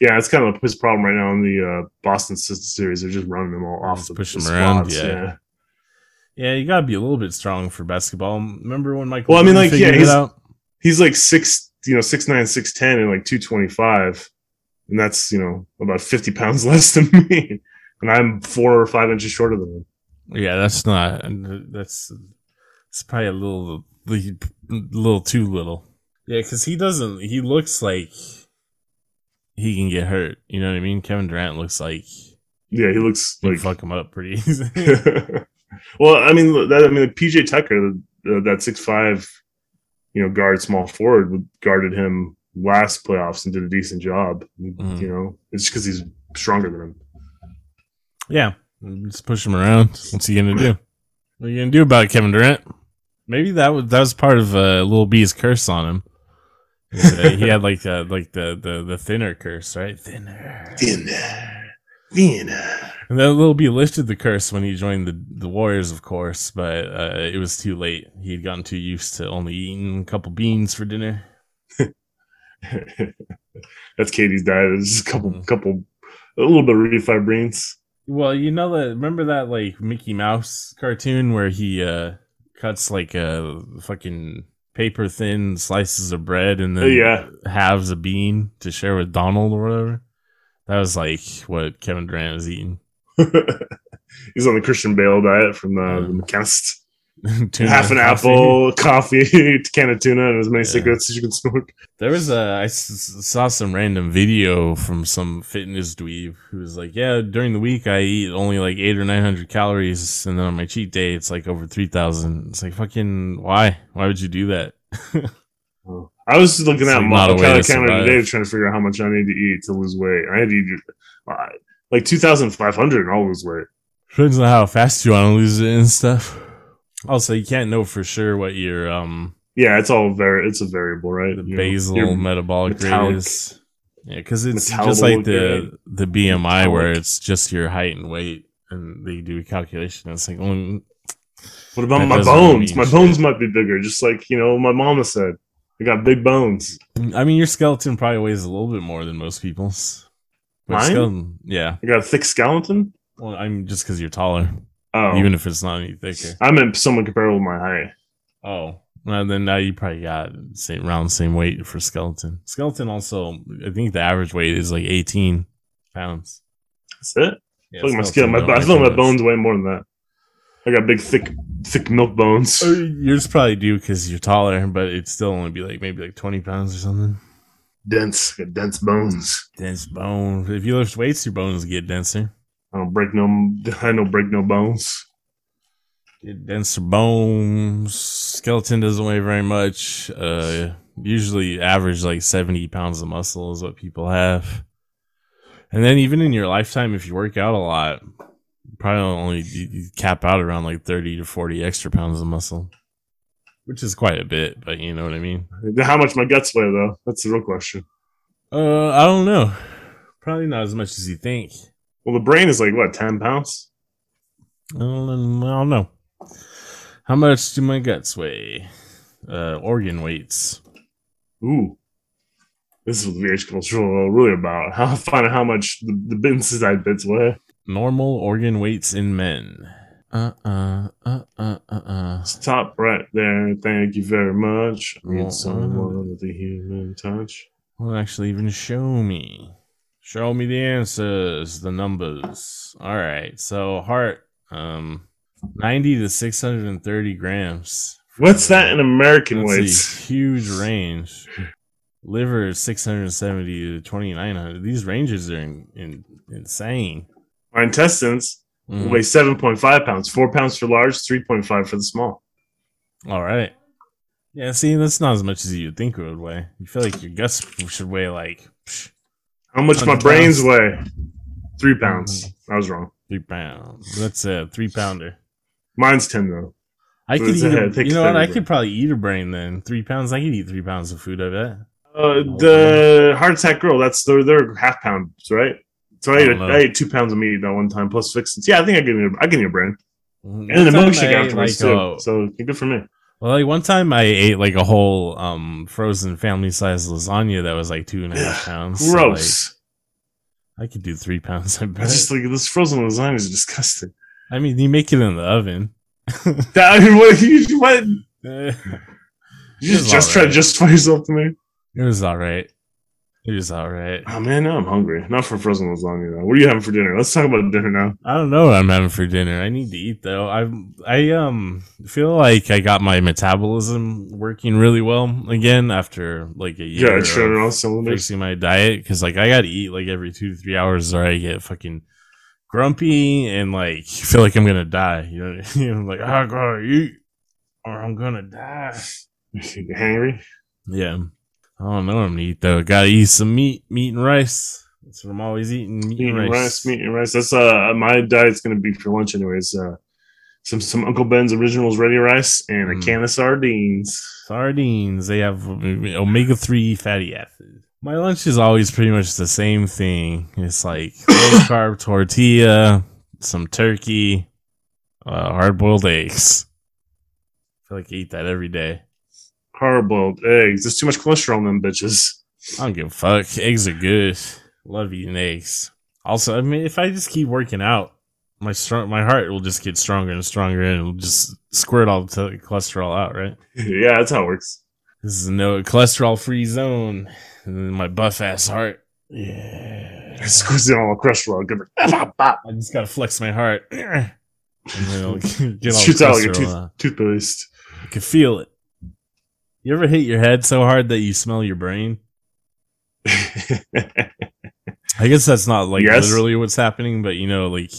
Yeah, it's kind of his problem right now in the uh, Boston series. They're just running them all off the push them around, squads, yeah. Yeah, you got to be a little bit strong for basketball. Remember when Michael? Well, I mean, like, yeah, he's- out? he's like six, you know, six nine, six ten, and like two twenty five, and that's you know about fifty pounds less than me, and I'm four or five inches shorter than him. Yeah, that's not. That's it's probably a little, a little too little. Yeah, because he doesn't. He looks like he can get hurt. You know what I mean? Kevin Durant looks like Yeah, he looks he like. fuck him up pretty easy. well, I mean, that I mean, like PJ Tucker, uh, that six five, you know, guard small forward guarded him last playoffs and did a decent job. Mhm. You know, it's because he's stronger than him. yeah, just push him around. What's he gonna do? What are you gonna do about it, Kevin Durant? Maybe that was that was part of uh, Lil B's curse on him. He had like uh, like the, the the thinner curse, right? Thinner. Thinner, thinner. And then Lil B lifted the curse when he joined the, the Warriors, of course, but uh, it was too late. He had gotten too used to only eating a couple beans for dinner. That's KD's diet. It's just a couple, Mhm. couple, a little bit of refried beans. Well, you know that remember that like Mickey Mouse cartoon where he uh cuts like uh fucking paper thin slices of bread and then yeah. halves a bean to share with Donald or whatever. That was like what Kevin Durant was eating. He's on the Christian Bale diet from uh, the Mm. Machinist. Tuna Half an coffee. apple, coffee, can of tuna, and as many Yeah. cigarettes as you can smoke. There was a I s- saw some random video from some fitness dweeb who was like, "Yeah, during the week I eat only like eight or nine hundred calories, and then on my cheat day it's like over three thousand. It's like fucking why? Why would you do that? I was looking at like my calorie to counter today trying to figure out how much I need to eat to lose weight. I had to eat uh, like 2,500 and I'll lose weight. Depends on how fast you want to lose it and stuff. Also, you can't know for sure what your um Yeah, it's all very, it's a variable, right? the You basal metabolic rate is. Yeah, because it's just like the the BMI where it's just your height and weight, and they do a calculation. It's like, mm, What about my bones? My shit. bones might be bigger, just like, you know, my mama said. I got big bones. I mean, your skeleton probably weighs a little bit more than most people's. But Mine? skeleton, yeah. I got a thick skeleton. Well, I mean, just because you're taller, Oh, even if it's not any thicker. I meant someone comparable to my height. Oh, well, then now you probably got same around the same weight for skeleton. Skeleton also, I think the average weight is like 18 pounds. That's it. Yeah, feel like my skin, my, I feel my bones weigh more than that. I got big, thick, thick milk bones. Uh, Yours probably do because you're taller, but it'd still only be like maybe like 20 pounds or something. Dense, got dense bones. Dense bones. If you lift weights, your bones get denser. I don't break no. I don't break no bones. Denser bones. Skeleton doesn't weigh very much. Uh, usually average like 70 pounds of muscle is what people have. And then even in your lifetime, if you work out a lot, probably only you, cap out around like 30 to 40 extra pounds of muscle, which is quite a bit, but you know what I mean? How much my guts weigh though? That's the real question. Uh, I don't know. Probably not as much as you think. Well, the brain is like what, ten pounds? I don't, I don't know. How much do my guts weigh? Uh, organ weights. Ooh, this is what the VH culture really about. How find out how much the, the inside bits weigh. Normal organ weights in men. Uh uh uh uh uh uh. Stop right there. Thank you very much. I need someone with a human touch. Well, actually, even show me. Show me the answers, the numbers. All right. So heart, um, ninety to six hundred and thirty grams. What's that in American That's weights? a huge range. Liver is six hundred seventy to twenty nine hundred. These ranges are in, in, insane. My intestines Mhm. weigh seven point five pounds. Four pounds for large, three point five for the small. All right. Yeah, see, that's not as much as you'd think it would weigh. You feel like your guts should weigh like psh, How much my brains pounds. weigh? Three pounds. I was wrong. three pounds. That's a three pounder. Mine's ten though. I So could eat. a A, you know what? I could probably eat a brain then. Three pounds. I could eat three pounds of food. I bet. Uh, the heart attack girl. That's they're they're half pounds, right? So I, I ate. I ate two pounds of meat that one time plus fixins. Yeah, I think I you I give you a brain Mhm. and the milkshake afterwards like, too. uh, So good for me. Well, like one time I ate like a whole um frozen family size lasagna that was like two and a half pounds. So, like, Gross. I could do three pounds. I bet. just like this frozen lasagna is disgusting. I mean, you make it in the oven. That, I mean, what you what? it You just, just try to justify yourself to me. It was all right. It was all right. Oh man, now I'm hungry. Not for frozen lasagna though. What are you having for dinner? Let's talk about dinner now. I don't know what I'm having for dinner. I need to eat though. I I um feel like I got my metabolism working really well again after like a year Yeah, of showing all cylinders. fixing my diet because like I got to eat like every two to three hours or I get fucking grumpy and like feel like I'm gonna die. You know, you know like I gotta eat or I'm gonna die. You hangry? Yeah, I don't know what I'm gonna eat though. Gotta eat some meat, meat and rice. That's what I'm always eating. Meat, Meat and rice. rice, meat and rice. That's uh my diet's gonna be for lunch anyways. Uh, some some Uncle Ben's originals ready rice and a Mm. can of sardines. Sardines. They have omega three fatty acids. My lunch is always pretty much the same thing. It's like low carb tortilla, some turkey, uh, hard boiled eggs. I feel like I eat that every day. Hard boiled eggs. There's too much cholesterol in them bitches. I don't give a fuck. Eggs are good. Love eating eggs. Also, I mean, if I just keep working out, my strong my heart will just get stronger and stronger, and it'll just squirt all the cholesterol out. Right. yeah, that's how it works. This is no cholesterol free zone. And then my buff ass heart. Yeah. Squeezing all the cholesterol. Good. Bop, bop. I just gotta flex my heart. and then it'll get all Shoots out like a tooth, toothpaste. I can feel it. You ever hit your head so hard that you smell your brain? I guess that's not like Yes. literally what's happening, but you know, like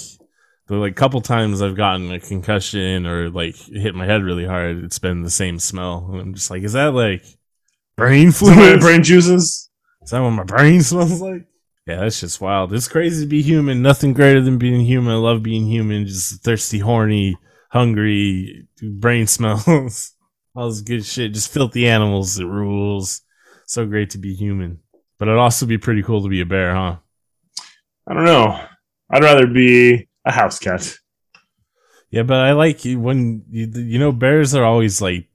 the like couple times I've gotten a concussion or like hit my head really hard, it's been the same smell. And I'm just like, is that like brain Is that my fluid? brain juices. Is that what my brain smells like? Yeah, that's just wild. It's crazy to be human. Nothing greater than being human. I love being human. Just thirsty, horny, hungry, brain smells. All this good shit. Just filthy animals. It rules. So great to be human. But it'd also be pretty cool to be a bear, huh? I don't know. I'd rather be a house cat. Yeah, but I like when you, you know bears are always like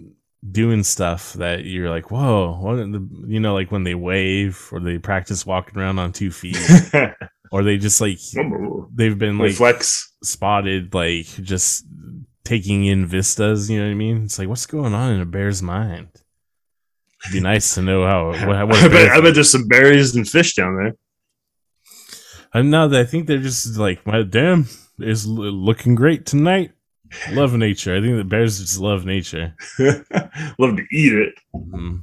doing stuff that you're like, whoa, what? the, you know, like when they wave or they practice walking around on two feet, or they just like they've been like Flex. spotted like just taking in vistas. You know what I mean? It's like what's going on in a bear's mind. It'd be nice to know how. What, what I, bet, I bet there's some berries and fish down there. And now that I think they're just like, my damn, is looking great tonight. Love nature. I think the bears just love nature. Love to eat it. Mhm.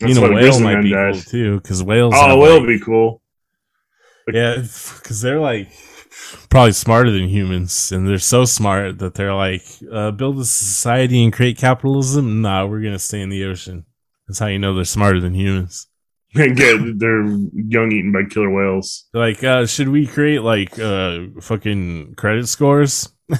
That's you know, whale might be cool too, because whales. Oh, whale like- would be cool. Yeah, because they're like probably smarter than humans, and they're so smart that they're like, uh, build a society and create capitalism. Nah, we're gonna stay in the ocean. That's how you know they're smarter than humans. And get their young eaten by killer whales. Like, uh, should we create like uh, fucking credit scores? no,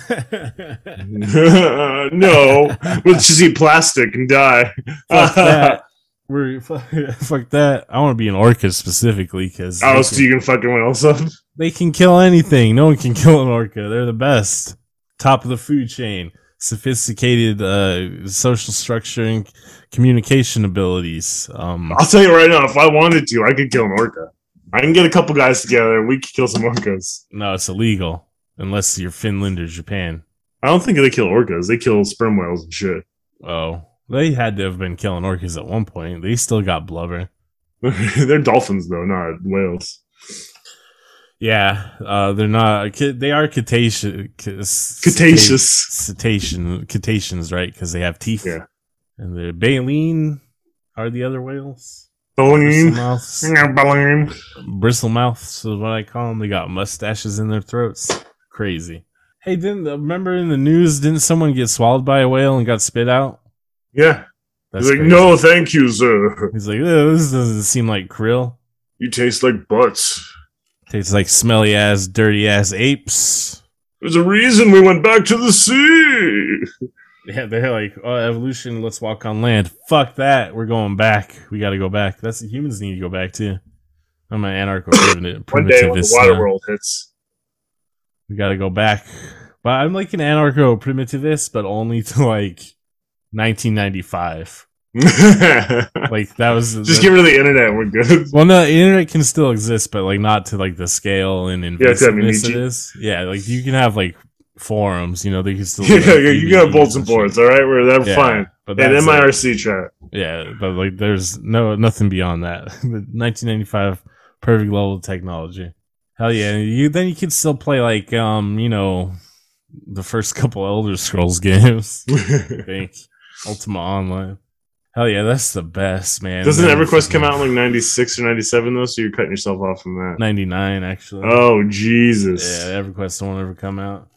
let's just eat plastic and die. fuck that. We're fuck that. I want to be an orca specifically because Oh, so you can fucking whales up? They can kill anything. No one can kill an orca. They're the best. Top of the food chain. Sophisticated uh, social structure and communication abilities. Um, I'll tell you right now, if I wanted to, I could kill an orca. I can get a couple guys together and we could kill some orcas. no, it's illegal unless you're Finland or Japan. I don't think they kill orcas. They kill sperm whales and shit. Oh, they had to have been killing orcas at one point. They still got blubber. They're dolphins though, not whales. Yeah, uh, they're not. They are cetaceous. Cretaceous. Cetacean, cetaceans, right? Because they have teeth. Yeah. And the baleen are the other whales. Baleen. Baleen. Bristlemouths is what I call them. They got mustaches in their throats. Crazy. Hey, didn't remember in the news? Didn't someone get swallowed by a whale and got spit out? Yeah. That's He's like, crazy. no, thank you, sir. He's like, "Ugh, this doesn't seem like krill. You taste like butts. Tastes like smelly ass, dirty ass apes. There's a reason we went back to the sea. Yeah, they're like, oh, evolution. Let's walk on land. Fuck that. We're going back. We got to go back. That's the humans need to go back too. I'm an anarcho primitivist. One day when the water uh, world hits. We got to go back. But I'm like an anarcho primitivist, but only to like 1995. Like that was Just get rid of the internet. We're good. Well, no, the internet can still exist, but like not to like the scale and it's gotta be invasiveness it is. Yeah, like you can have like forums. You know, they can still. yeah, like, yeah, you got and and boards. All right, we're that Yeah, fine. But And that's it. mIRC chat. Yeah, but like there's no nothing beyond that. 1995 perfect level of technology. Hell yeah! You then you can still play like um you know the first couple Elder Scrolls games. I think Ultima Online. Hell yeah, that's the best man. Doesn't EverQuest come out in like '96 or '97 though? So you're cutting yourself off from that. 99 actually. Oh Jesus! Yeah, EverQuest won't ever come out.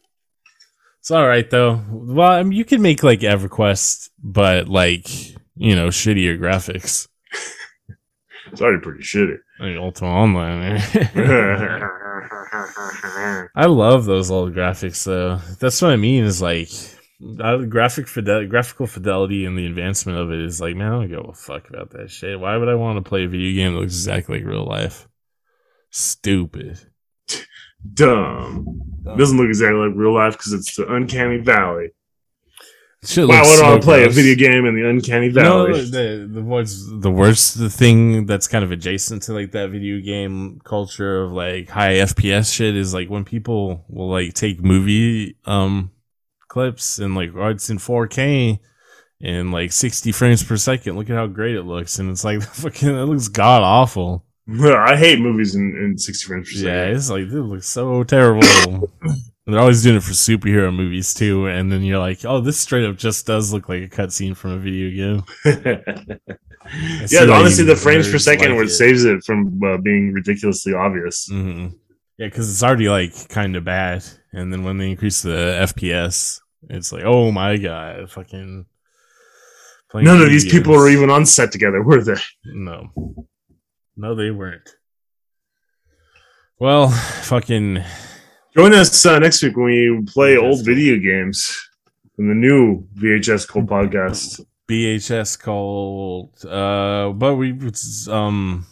It's all right though. Well, I mean, you can make like EverQuest, but like you know shittier graphics. It's already pretty shitty. I mean, Ultima Online. man. I love those old graphics though. That's what I mean. Is like uh, graphic fidel- graphical fidelity and the advancement of it is like, man, I don't give a fuck about that shit. Why would I want to play a video game that looks exactly like real life? Stupid. Dumb. Doesn't look exactly like real life because it's the uncanny valley. Shit Why would I so want to play a video game in the uncanny valley? know, the the what's the worst the thing that's kind of adjacent to like that video game culture of like high FPS shit is like when people will like take movie um clips and like oh it's in 4K and like 60 frames per second. Look at how great it looks, and it's like fucking it looks god awful. I hate movies in, in 60 frames per second. Yeah, it's like it looks so terrible. They're always doing it for superhero movies too, and then you're like, "Oh, this straight up just does look like a cutscene from a video game." yeah, honestly, the frames per second like where it it. saves it from uh, being ridiculously obvious. hmm Yeah, because it's already like kind of bad, and then when they increase the FPS, it's like, oh my god, fucking. playing None of these people were even on set together, were they? No, no, they weren't. Well, fucking Join us uh, next week when we play VHS old video games in the new VHS Cult podcast. VHS Cult. Uh, but we um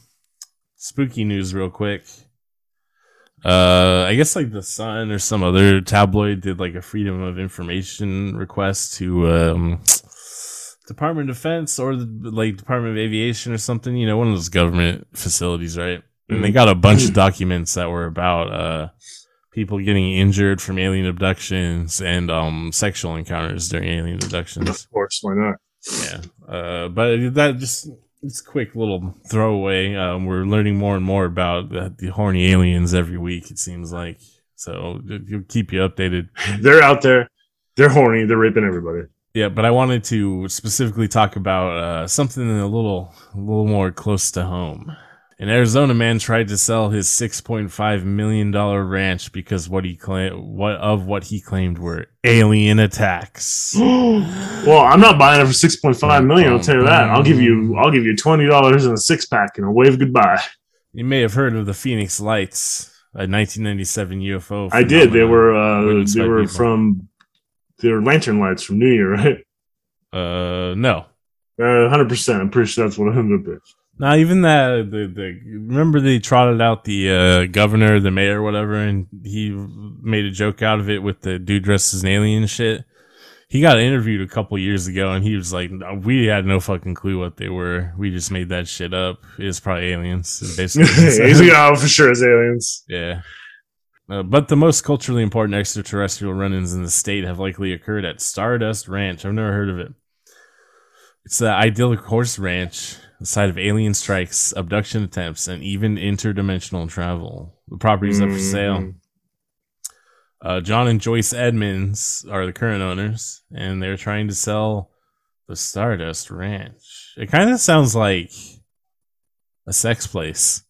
spooky news real quick. Uh, I guess like the Sun or some other tabloid did like a Freedom of Information request to um Department of Defense or the like Department of Aviation or something. You know, one of those government facilities, right? And they got a bunch of documents that were about uh people getting injured from alien abductions and um sexual encounters during alien abductions. Of course, why not? Yeah. Uh, but that just it's a quick little throwaway. Um, we're learning more and more about the, the horny aliens every week. It seems like so. It'll keep you updated. They're out there. They're horny. They're raping everybody. Yeah, but I wanted to specifically talk about uh, something a little, a little more close to home. An Arizona man tried to sell his six point five million dollar ranch because what he claimed, what of what he claimed were alien attacks. well, I'm not buying it for six point five million. I'll tell you that. I'll give you, I'll give you twenty dollars and a six pack and a wave goodbye. You may have heard of the Phoenix Lights, a 1997 UFO. I did. They were, uh, they were people. from, they were lantern lights from New Year, right? Uh, no, Uh, hundred percent. I'm pretty sure that's what it ended up. being. Not even that. The the remember they trotted out the uh, governor, the mayor, whatever, and he made a joke out of it with the dude dressed as an alien shit. He got interviewed a couple years ago, and he was like, "We had no fucking clue what they were. We just made that shit up. It's probably aliens." Basically, what he said. He's like, oh, for sure, it's aliens. Yeah. Uh, but the most culturally important extraterrestrial run ins in the state have likely occurred at Stardust Ranch. I've never heard of it. It's the idyllic horse ranch, the site of alien strikes, abduction attempts, and even interdimensional travel. The property's up for sale. Mhm. Uh, John and Joyce Edmonds are the current owners, and they're trying to sell the Stardust Ranch. It kind of sounds like a sex place.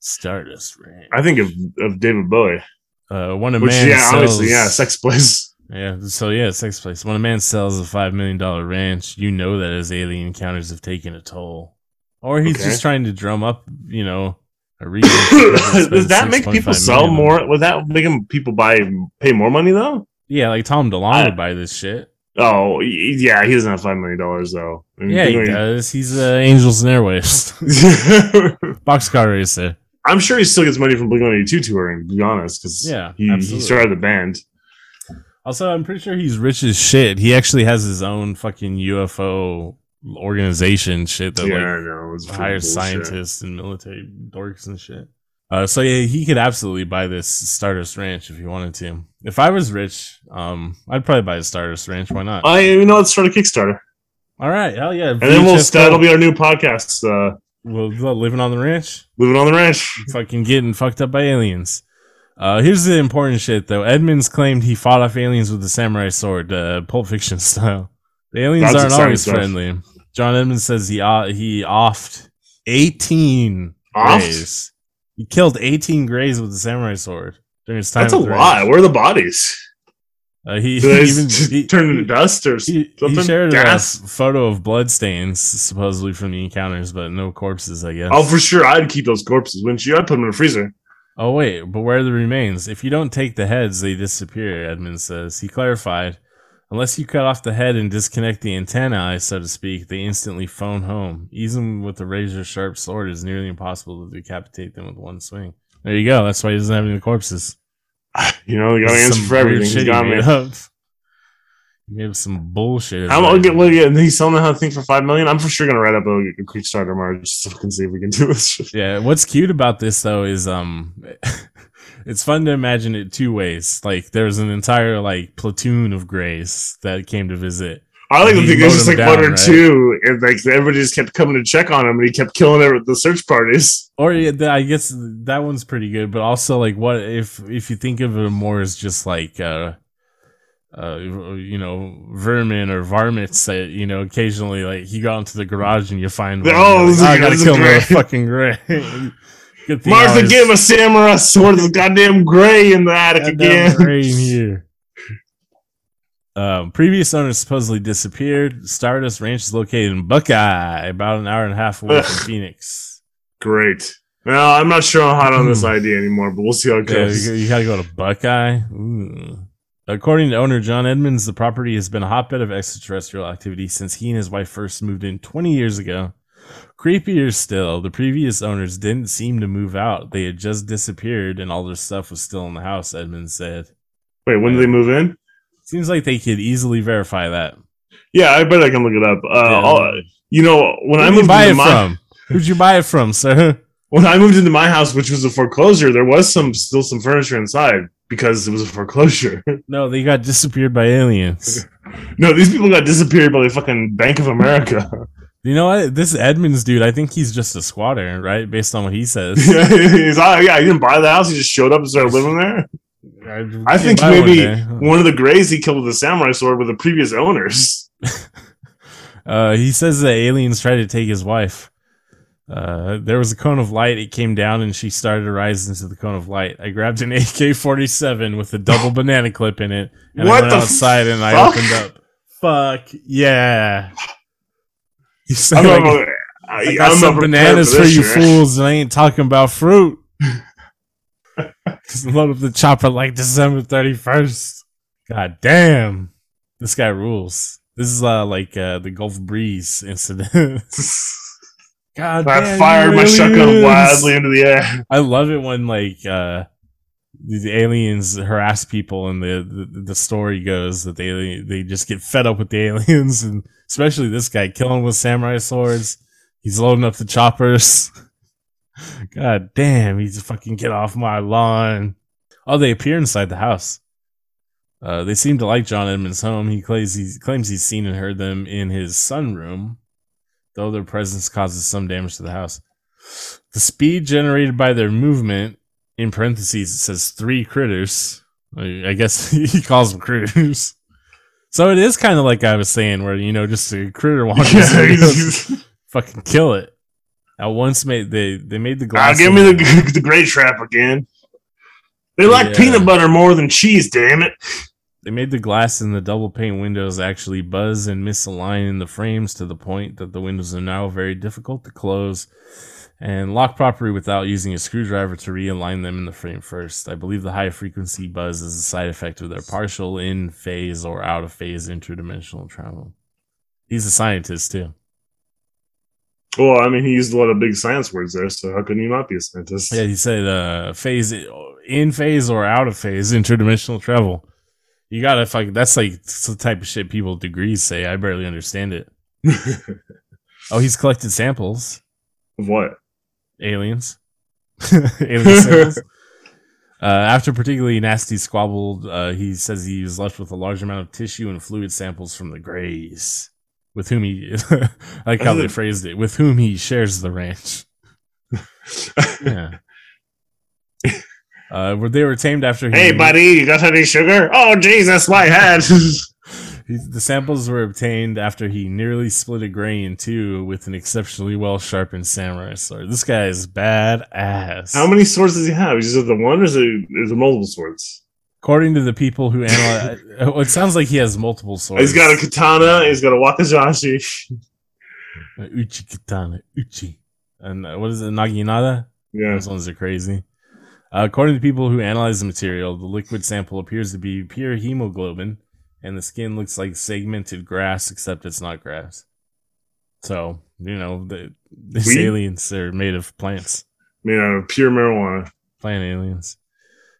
Stardust Ranch. I think of, of David Bowie, Uh, a which man yeah, sells, obviously, yeah, sex place. Yeah. So yeah, sex place. When a man sells a five million dollar ranch, you know that his alien encounters have taken a toll, or he's Okay. just trying to drum up, you know, a reason. for people to spend Does that make people sell million more? Would that make people buy pay more money though? Yeah, like Tom DeLonge would buy this shit. Oh, yeah, he doesn't have five million dollars though. I mean, Yeah, he does. He's uh, Angels and Airwaves, boxcar racer. I'm sure he still gets money from Blink 182 touring. To be honest, because Yeah, he, he started the band. Also, I'm pretty sure he's rich as shit. He actually has his own fucking UFO organization shit that yeah, like I know. It's hires scientists and military dorks and shit. Uh, so yeah, he could absolutely buy this Stardust Ranch if he wanted to. If I was rich, um, I'd probably buy the Stardust Ranch. Why not? I you know let's start a Kickstarter, All right, hell yeah. and then we'll that'll be our new podcast. Uh, we'll living on the ranch, living on the ranch. fucking getting fucked up by aliens. Uh, here's the important shit though. Edmonds claimed he fought off aliens with a samurai sword, uh, Pulp Fiction style. The aliens That's aren't always stuff. friendly. John Edmonds says he uh, he offed 18 Offed? grays. He killed 18 grays with a samurai sword during his time. That's a lot. Where are the bodies? Uh, he, they even he, turn into dust or he, he something? shared Gas? a photo of blood stains supposedly from the encounters, but no corpses. I guess. Oh, for sure. I'd keep those corpses, wouldn't you? I'd put them in the freezer. Oh wait, but where are the remains? If you don't take the heads, they disappear. Edmonds says. He clarified, unless you cut off the head and disconnect the antennae, so to speak, they instantly phone home. Even with a razor sharp sword, it's nearly impossible to decapitate them with one swing. There you go. That's why he doesn't have any corpses. You know, they got an answer for everything. He's got me. Made up. He made up some bullshit. How long? Look at, and he's selling that thing for five million. I'm for sure gonna write up a, a Kickstarter tomorrow just so we can see if we can do this. Yeah, what's cute about this though is um it's fun to imagine it two ways. Like there's an entire like platoon of grays that came to visit. I like to think there's just like one or right? two, and like everybody just kept coming to check on him, and he kept killing it with the search parties. Or yeah, I guess that one's pretty good, but also like what if if you think of it more as just like uh uh you know vermin or varmints that you know occasionally like you go into the garage and you find one, Oh, like, is- I gotta kill great." fucking gray. Good Martha was- gave a samurai sword the goddamn gray in the attic again. gray in here. Um, previous owners supposedly disappeared. Stardust Ranch is located in Buckeye, about an hour and a half away from Phoenix. Great. Well, I'm not sure I'm hot on this idea anymore, but we'll see how it Hmm. Yeah, goes. you, you gotta go to Buckeye. Ooh. According to owner John Edmonds, the property has been a hotbed of extraterrestrial activity since he and his wife first moved in 20 years ago. Creepier still, the previous owners didn't seem to move out. They had just disappeared and all their stuff was still in the house, Edmonds said. Wait, when did they move in? Seems like they could easily verify that. Yeah, I bet I can look it up. Uh, Yeah. You know, when I Who'd you moved buy it my from? Who'd you buy it from, sir? when I moved into my house, which was a foreclosure, there was some still some furniture inside because it was a foreclosure. No, they got disappeared by aliens. no, these people got disappeared by the fucking Bank of America. You know what? This Edmonds dude, I think he's just a squatter, right? Based on what he says. He's like, yeah, he didn't buy the house; he just showed up and started living there. I think maybe one, one, of the Greys he killed with a samurai sword were the previous owners. uh, he says the aliens tried to take his wife. Uh, there was a cone of light. It came down and she started to rise into the cone of light. I grabbed an AK 47 with a double banana clip in it and what I went outside and I opened up. Fuck yeah. You said, like, I, I got I'm some bananas for, you fools and I ain't talking about fruit. Just load up the chopper like December 31st. God damn. This guy rules. This is uh, like uh, the Gulf Breeze incident. God I damn, fired my shotgun wildly into the air. I love it when like uh the aliens harass people and the, the, the story goes that they they just get fed up with the aliens and especially this guy killing with samurai swords. He's loading up the choppers. God damn, he's fucking get off my lawn. Oh, they appear inside the house. Uh, they seem to like John Edmonds' home. He claims, he claims he's seen and heard them in his sunroom, though their presence causes some damage to the house. The speed generated by their movement, in parentheses, it says three critters. I guess he calls them critters. So it is kind of like I was saying, where you know, just a critter wanders, yeah, fucking kill it. I once made they they made the glass. Ah, give me the the gray trap again. They like yeah. peanut butter more than cheese. Damn it! They made the glass in the double pane windows actually buzz and misalign in the frames to the point that the windows are now very difficult to close and lock properly without using a screwdriver to realign them in the frame first. I believe the high frequency buzz is a side effect of their partial in phase or out of phase interdimensional travel. He's a scientist too. Well, I mean, he used a lot of big science words there, so how can he not be a scientist? Yeah, he said uh, phase in phase or out of phase interdimensional travel. You gotta fuck. that's like the type of shit people with degrees say. I barely understand it. oh, he's collected samples of what? Aliens. Alien samples. Uh, after particularly nasty squabble, uh, he says he was left with a large amount of tissue and fluid samples from the Greys with whom he I like how they phrased it with whom he shares the ranch. yeah. Uh, where they were tamed after. He, hey, buddy, you got any sugar? Oh, Jesus, my head. the samples were obtained after he nearly split a grain in two with an exceptionally well sharpened samurai sword. This guy is badass. How many swords does he have? Is it the one, or is it, is it multiple swords? According to the people who analyze, it sounds like he has multiple swords. He's got a katana. He's got a wakizashi. Uchi katana, Uchi, and uh, what is it, Naginata? Yeah, those ones are crazy. Uh, according to people who analyze the material, the liquid sample appears to be pure hemoglobin, and the skin looks like segmented grass, except it's not grass. So you know the these aliens are made of plants. Made out of pure marijuana. Plant aliens.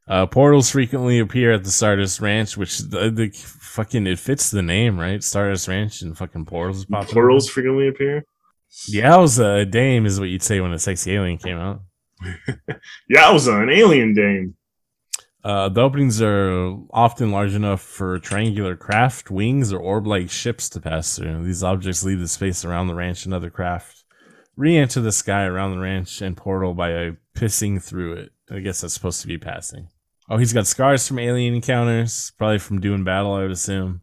Uh, portals frequently appear at the Stardust Ranch, which the, the fucking it fits the name, right? Stardust Ranch and fucking portals pop. Portals frequently appear. Yeah, I was a dame, is what you'd say when a sexy alien came out. was an alien dame. Uh, the openings are often large enough for triangular craft, wings, or orb-like ships to pass through. These objects leave the space around the ranch and other craft, re-enter the sky around the ranch and portal by pissing through it. I guess that's supposed to be passing. Oh, he's got scars from alien encounters, probably from doing battle, I would assume.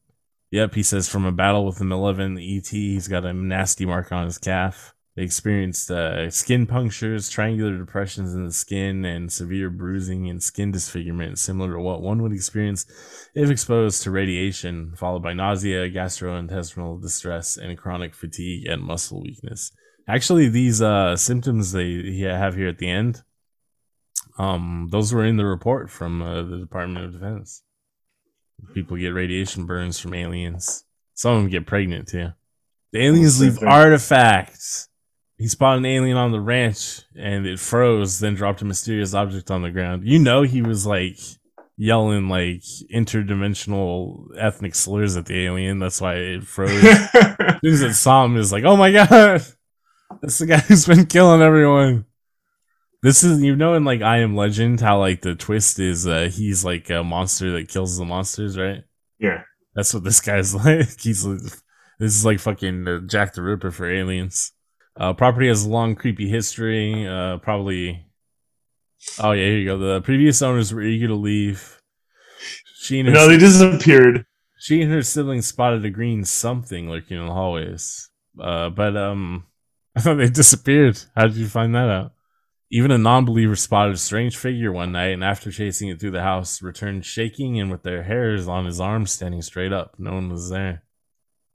Yep, he says from a battle with the malevolent ET, he's got a nasty mark on his calf. They experienced uh, skin punctures, triangular depressions in the skin, and severe bruising and skin disfigurement, similar to what one would experience if exposed to radiation, followed by nausea, gastrointestinal distress, and chronic fatigue and muscle weakness. Actually, these uh, symptoms they have here at the end um, those were in the report from uh, the Department of Defense. People get radiation burns from aliens. Some of them get pregnant too. The aliens leave artifacts. He spotted an alien on the ranch and it froze, then dropped a mysterious object on the ground. You know he was like yelling like interdimensional ethnic slurs at the alien. That's why it froze. as soon as it saw him, was like, oh my god, that's the guy who's been killing everyone. This is you know in like I Am Legend how like the twist is uh he's like a monster that kills the monsters, right? Yeah. That's what this guy's like. He's this is like fucking uh, Jack the Ripper for aliens. Uh, property has a long creepy history. Uh, probably. Oh yeah, here you go. The previous owners were eager to leave, She and her, No, they disappeared. she and her siblings spotted a green something lurking in the hallways. Uh, but um, I thought they disappeared. How did you find that out? Even a non-believer spotted a strange figure one night, and after chasing it through the house, returned shaking and with their hairs on his arms standing straight up. No one was there.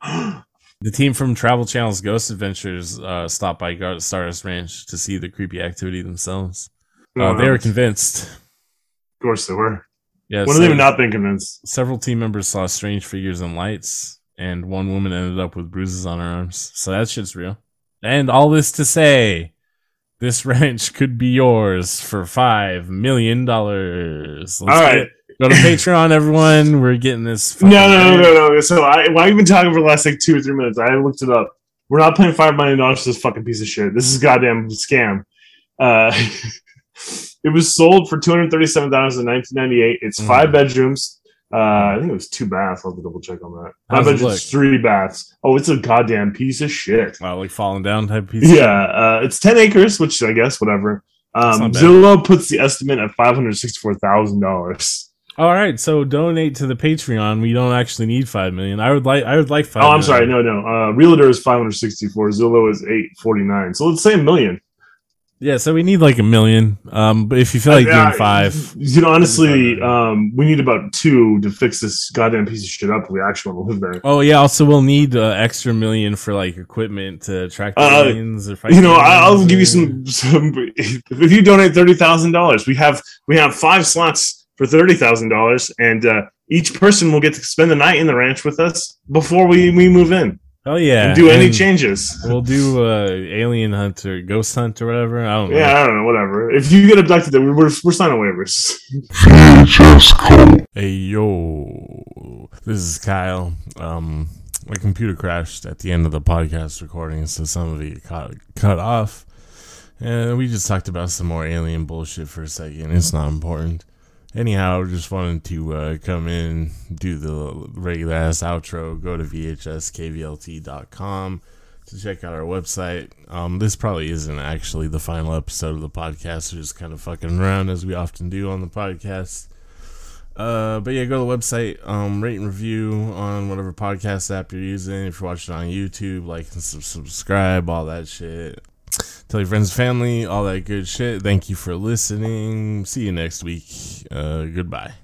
The team from Travel Channel's Ghost Adventures uh, stopped by Gar- Stardust Ranch to see the creepy activity themselves. Uh, they were convinced. of course they were. Yeah, When have they not been convinced? several team members saw strange figures and lights, and one woman ended up with bruises on her arms. So that shit's real. And all this to say, this ranch could be yours for five million dollars. All right. Go to Patreon, everyone. We're getting this. No, no, no, no, no. So I, well, I've been talking for the last like two or three minutes. I looked it up. We're not paying five million dollars for this fucking piece of shit. This is a goddamn scam. Uh, it was sold for two hundred thirty-seven thousand in nineteen ninety-eight. It's Mm. five bedrooms. Uh, I think it was two baths. I'll have to double check on that. Five How's it bedrooms, three baths. Oh, it's a goddamn piece of shit. Wow, like falling down type piece. Yeah, uh, it's ten acres, which I guess whatever. Um. Zillow puts the estimate at five hundred sixty-four thousand dollars. All right, so donate to the Patreon. We don't actually need five million. I would like. I would like five. Oh, I'm million. sorry. No, no. Uh, Realtor is 564. Zillow is 849. So let's say a million. Yeah, so we need like a million. Um, but if you feel like Uh, doing five, You know, honestly, um, we need about two to fix this goddamn piece of shit up if we actually want to live there. Oh yeah, also we'll need uh, extra million for like equipment to track the Uh, aliens or fight. You know, I- I'll give you some. some if you donate thirty thousand dollars, we have we have five slots for thirty thousand dollars, and uh, each person will get to spend the night in the ranch with us before we, we move in Oh yeah, and do any and changes. We'll do uh, alien hunt or ghost hunt or whatever. I don't know. Yeah, I don't know, whatever. If you get abducted, then we're we're signing waivers. Hey yo, this is Kyle. Um, my computer crashed at the end of the podcast recording, so some of it got cut off. And we just talked about some more alien bullshit for a second. It's not important. Anyhow, just wanted to uh, come in, do the regular ass outro, go to vhskvlt.com to check out our website. Um, this probably isn't actually the final episode of the podcast. We're just kind of fucking around as we often do on the podcast. Uh, but yeah, go to the website, um, rate and review on whatever podcast app you're using. If you're watching on YouTube, like and subscribe, all that shit. Tell your friends and family, all that good shit. Thank you for listening. See you next week. Uh, goodbye.